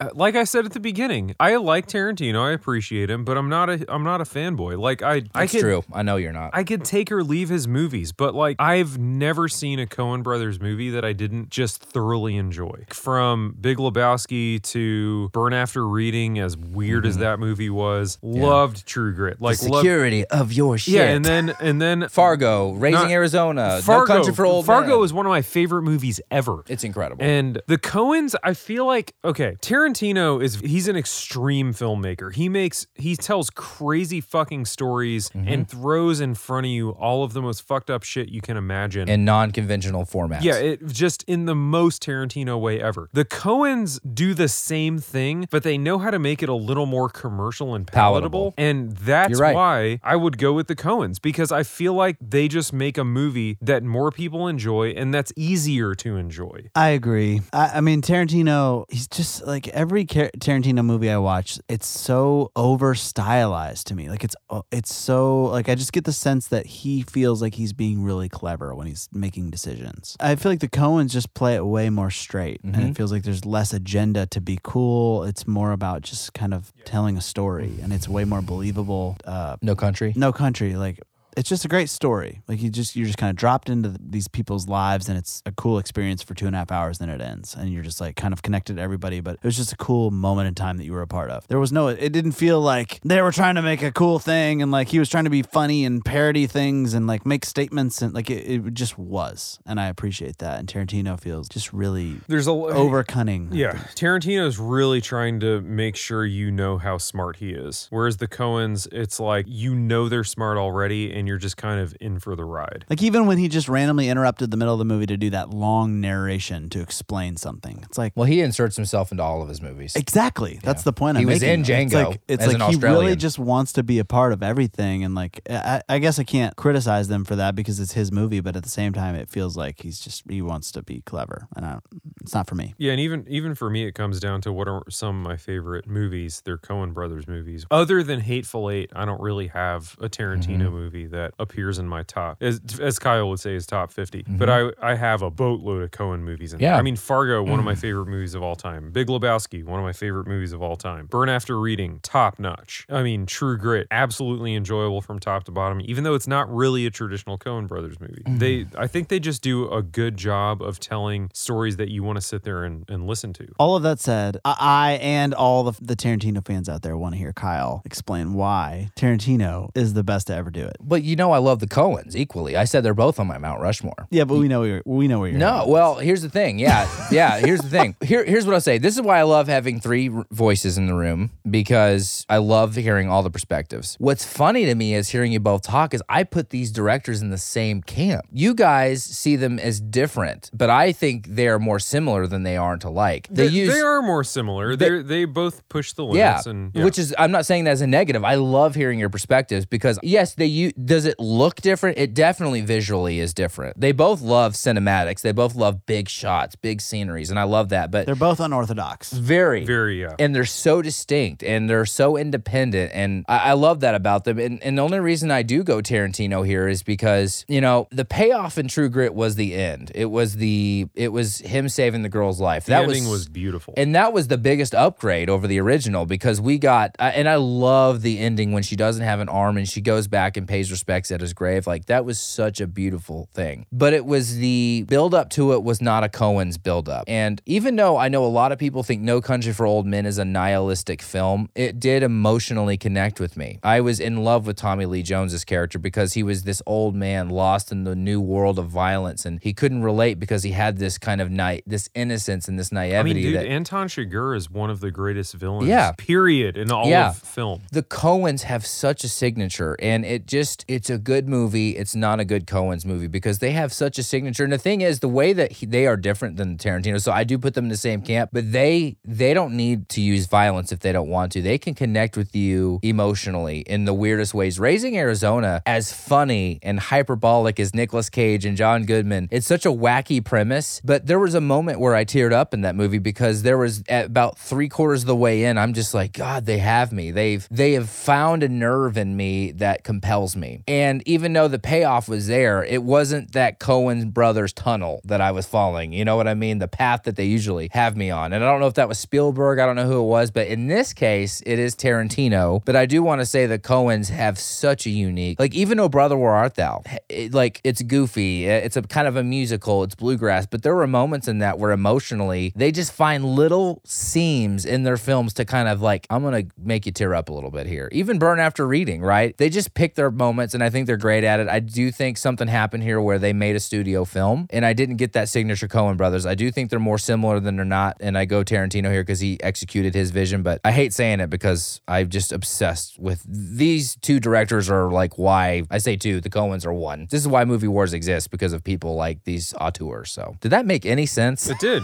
Uh, Like I said at the beginning, I like Tarantino. I appreciate him, but I'm not a I'm not a fanboy. Like I I could true. I know you're not. I could take or leave his movies, but like I've never seen a Coen Brothers movie that I didn't just thoroughly enjoy. From Big Lebowski to Burn After Reading, as weird as that movie was, loved True Grit. the Like loved, security of your shit. yeah, and then and then Fargo, Raising Not- Arizona, Fargo. No Country for Old Fargo Men. is one of my favorite movies ever. It's incredible. And the Coens, I feel like okay, Tarantino is he's an extreme filmmaker. He makes he tells crazy fucking stories Mm-hmm. and throws in front of you all of the most fucked up shit you can imagine. in non-conventional formats. yeah, it just in the most Tarantino way ever. The Coens do the same thing, but they know how to make it a little more commercial and palatable. Palatable. And that's right. why I would go with the Coens because I feel like they just make a movie that more people enjoy and that's easier to enjoy. I agree. I, I mean, Tarantino, he's just like every Car- Tarantino movie I watch, it's so over stylized to me. Like it's uh, it's so like I just get the sense that he feels like he's being really clever when he's making decisions. I feel like the Coens just play it way more straight, and it feels like there's less agenda to be cool. It's more about just kind of telling a story, and it's way more believable. Uh, No Country. no country like it's just a great story. Like you just you're just kind of dropped into th- these people's lives and it's a cool experience for two and a half hours then it ends. And you're just like kind of connected to everybody but it was just a cool moment in time that you were a part of. There was no it didn't feel like they were trying to make a cool thing and like he was trying to be funny and parody things and like make statements and like it, it just was. And i appreciate that. And tarantino feels just really There's a over cunning Yeah, Tarantino's really trying to make sure you know how smart he is. Whereas the Coens, it's like you know they're smart already and you're just kind of in for the ride. Like even when he just randomly interrupted the middle of the movie to do that long narration to explain something, it's like Well, he inserts himself into all of his movies. exactly that's the point. He I'm was making. in It's Django like, it's as like an he really just wants to be a part of everything, and like I, I guess I can't criticize them for that because it's his movie, but at the same time, it feels like he's just he wants to be clever, and I it's not for me. Yeah, and even even for me, it comes down to what are some of my favorite movies. They're Coen Brothers movies. Other than Hateful Eight, I don't really have a Tarantino mm-hmm. movie that appears in my top, as as Kyle would say, is top 50 mm-hmm. But I I have a boatload of Coen movies in there. Yeah. I mean, Fargo, one of my mm. favorite movies of all time. Big Lebowski, one of my favorite movies of all time. Burn After Reading, top notch. I mean, True Grit, absolutely enjoyable from top to bottom, even though it's not really a traditional Coen Brothers movie. Mm-hmm. They, I think they just do a good job of telling stories that you want to sit there and, and listen to. All of that said, I, I and all the, the Tarantino fans out there want to hear Kyle explain why Tarantino is the best to ever do it. But you know I love the Coens equally. I said they're both on my Mount Rushmore. Yeah, but we know you're, we know where you're. No, well, here's the thing. Yeah, yeah. Here's the thing. Here, here's what I'll say. This is why I love having three voices in the room because I love hearing all the perspectives. What's funny to me is hearing you both talk is I put these directors in the same camp. You guys see them as different, but I think they are more similar than they aren't alike. They, They, use they are more similar. They they both push the yeah, limits, and yeah. which is I'm not saying that as a negative. I love hearing your perspectives because yes, they you does it look different? It definitely visually is different. They both love cinematics. They both love big shots, big sceneries, and I love that. But they're both unorthodox. very, very yeah. and they're so distinct and they're so independent and I, I love that about them and, and the only reason i do go tarantino here is because you know the payoff in true grit was the end it was the it was him saving the girl's life the that ending was, beautiful. and that was the biggest upgrade over the original because we got, and I love the ending when she doesn't have an arm and she goes back and pays respects at his grave. Like that was such a beautiful thing. But it was the build up to it was not a Coen's build up. And even though I know a lot of people think No Country for Old Men is a nihilistic film, it did emotionally connect with me. I was in love with Tommy Lee Jones's character because he was this old man lost in the new world of violence and he couldn't relate because he had this kind of night, this innocence and this I naivety mean, dude, that Anton Chigurh is one of the greatest villains. Yeah. Period. In all Yeah. of film. the Coens have such a signature, and it just it's a good movie. It's not a good Coen's movie because they have such a signature. And the thing is, the way that he, they are different than Tarantino, so I do put them in the same camp. But they they don't need to use violence if they don't want to. They can connect with you emotionally in the weirdest ways. Raising Arizona, as funny and hyperbolic as Nicolas Cage and John Goodman, it's such a wacky premise. But there was a moment where I teared up in that movie because there was at about three quarters of the way in, I'm just like, God, they have me. They've they have found a nerve in me that compels me. And even though the payoff was there, it wasn't that Coen brothers tunnel that I was following. You know what I mean? The path that they usually have me on. And I don't know if that was Spielberg, I don't know who it was, but in this case, it is Tarantino. But I do want to say the Coens have such a unique, like even though Brother Where Art Thou, it, like it's goofy, eh, it's a kind of a musical, it's bluegrass, but there were moments in that where emotionally they just find little seams in their films to kind of like, I'm gonna make you tear up a little bit here. Even Burn After Reading, right? They just pick their moments and I think they're great at it. I do think something happened here where they made a studio film and I didn't get that signature Coen brothers. I do think they're more similar than they're not. And I go Tarantino here because he executed his vision, but I hate saying it because I'm just obsessed with these two directors are like why I say two, the Coens are one. This is why movie wars exist because of people like these auteurs. So did that make any sense? It did.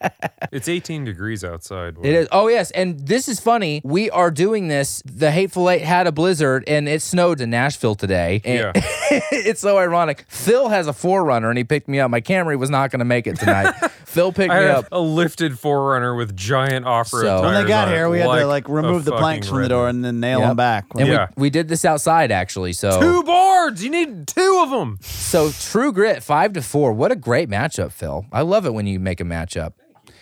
it's 18 degrees outside. It is. Oh yes, and this is funny. We are doing this. The Hateful Eight had a blizzard, and it snowed in Nashville today. And Yeah. it's so ironic. Phil has a Forerunner, and he picked me up. My Camry was not going to make it tonight. Phil picked I me up. a lifted Forerunner with giant off-road So- When they got here, we had to like remove the fucking planks from the door and then nail Yep. them back. And Yeah. we, we did this outside actually. So Two boards. You need two of them. so True Grit five to four. What a great matchup, Phil. I love it when you make a matchup.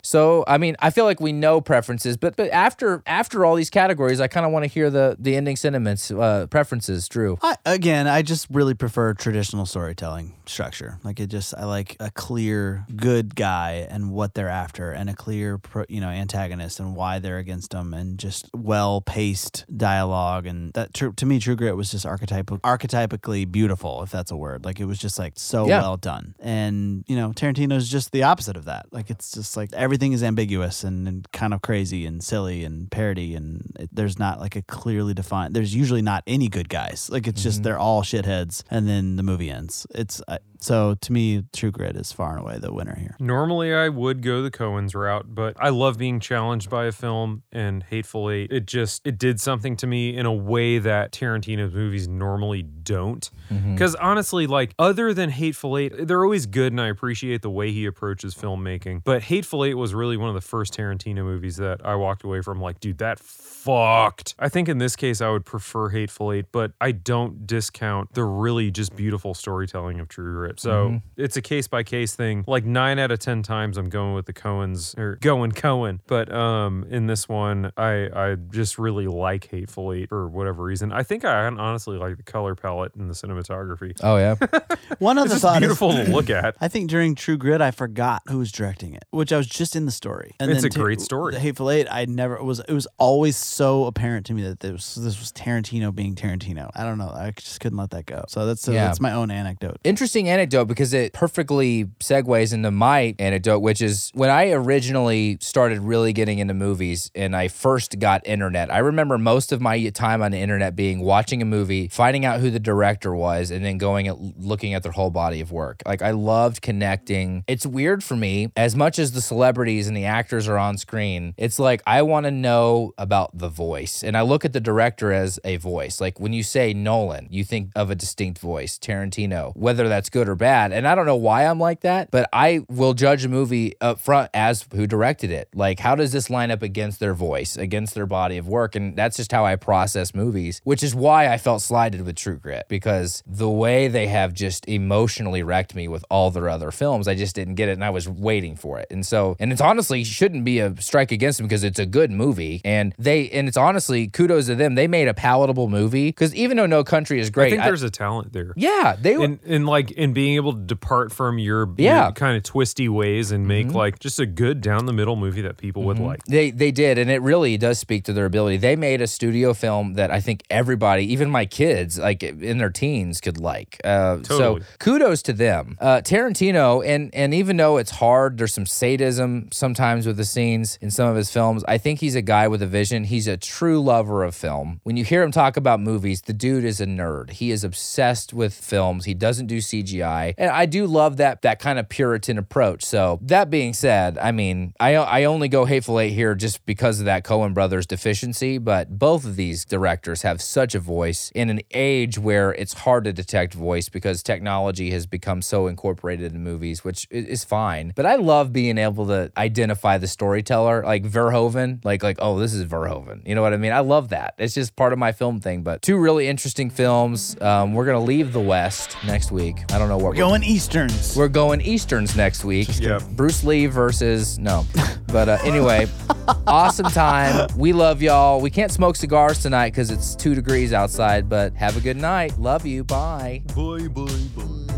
So I mean, I feel like we know preferences, but but after after all these categories, I kind of want to hear the the ending sentiments, uh, preferences. Drew. I, again, I just really prefer traditional storytelling structure. Like it just, I like a clear good guy and what they're after, and a clear, pro, you know, antagonist and why they're against them, and just well paced dialogue. And that to me, True Grit was just archetype archetypically beautiful, if that's a word. Like it was just like so Yeah. well done. And you know, Tarantino's just the opposite of that. Like it's just like everything is ambiguous and, and kind of crazy and silly and parody, and it, there's not like a clearly defined. There's usually not any good guys. Like it's just mm-hmm. they're all shitheads, and then the movie ends. It's I so to me, True Grit is far and away the winner here. Normally, I would go the Coens route, but I love being challenged by a film. And Hateful Eight, it just it did something to me in a way that Tarantino's movies normally don't. Mm-hmm. Because honestly, like other than Hateful Eight, they're always good, and I appreciate the way he approaches filmmaking. But Hateful Eight was really one of the first Tarantino movies that I walked away from like, dude, that fucked. I think in this case, I would prefer Hateful Eight, but I don't discount the really just beautiful storytelling of True Grit. So it's a case by case thing. Like nine out of ten times, I'm going with the Coens or going Coen. But um, in this one, I I just really like Hateful Eight for whatever reason. I think I honestly like the color palette and the cinematography. Oh yeah. One other It's just thought beautiful is, to look at. I think during True Grit, I forgot who was directing it, which I was just in the story. And It's then a great story. The Hateful Eight, I never it was. It was always so apparent to me that this this was Tarantino being Tarantino. I don't know. I just couldn't let that go. So that's Yeah. that's my own anecdote. Interesting anecdote because it perfectly segues into my anecdote, which is when I originally started really getting into movies and I first got internet. I remember most of my time on the internet being watching a movie, finding out who the director was, and then going at looking at their whole body of work. Like I loved connecting. It's weird for me, as much as the celebrities and the actors are on screen, it's like I want to know about the voice. And I look at the director as a voice. Like when you say Nolan, you think of a distinct voice, Tarantino, whether that's good or bad. And I don't know why I'm like that, but I will judge a movie up front as who directed it. Like, how does this line up against their voice, against their body of work? And that's just how I process movies, which is why I felt slighted with True Grit because the way they have just emotionally wrecked me with all their other films, I just didn't get it and I was waiting for it. And so, and it's honestly shouldn't be a strike against them because it's a good movie. And they, and it's honestly kudos to them. They made a palatable movie because even though No Country is great, I think there's a talent there. yeah, they were. in, in like in being able to depart from your, Yeah. kind of twisty ways and make like just a good down the middle movie that people would like. They they did, and it really does speak to their ability. They made a studio film that I think everybody, even my kids, like in their teens, could like. Uh, Totally. So kudos to them, uh, Tarantino. And and even though it's hard, there's some sadism sometimes with the scenes in some of his films. I think he's a guy with a vision. He's a true lover of film. When you hear him talk about movies, the dude is a nerd. He is obsessed with films. He doesn't do CGI, and I do love that that kind of Puritan approach. So that being said, I mean, I I only go Hateful Eight here just because of that Coen brothers deficiency, but both of these directors have such a voice in an age where it's hard to detect voice because technology has become so incorporated in movies, which is fine. But I love being able to identify the storyteller, like Verhoeven, like like oh this is Verhoeven. You know what I mean? I love that. It's just part of my film thing. But two really interesting films. Um, we're gonna leave the West next week. I don't know what we're Going Easterns. we're going Easterns next week. Yep. Bruce Lee versus no. But uh, anyway, awesome time. We love y'all. We can't smoke cigars tonight because it's two degrees outside. But have a good night. Love you. Bye. Bye, bye, bye.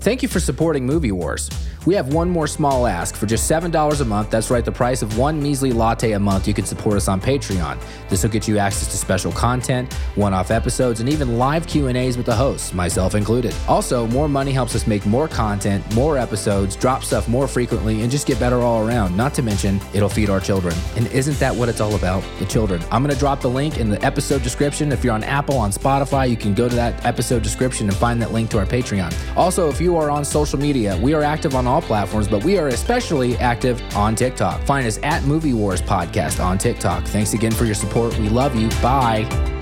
Thank you for supporting Movie Wars. We have one more small ask. For just $7 a month, that's right, the price of one measly latte a month, you can support us on Patreon. This will get you access to special content, one-off episodes, and even live Q&As with the hosts, myself included. Also, more money helps us make more content, more episodes, drop stuff more frequently, and just get better all around. Not to mention, it'll feed our children. And isn't that what it's all about? The children. I'm going to drop the link in the episode description. If you're on Apple, on Spotify, you can go to that episode description and find that link to our Patreon. Also, if you are on social media, we are active on all platforms, but we are especially active on TikTok. Find us at Movie Wars Podcast on TikTok. Thanks again for your support. We love you. Bye.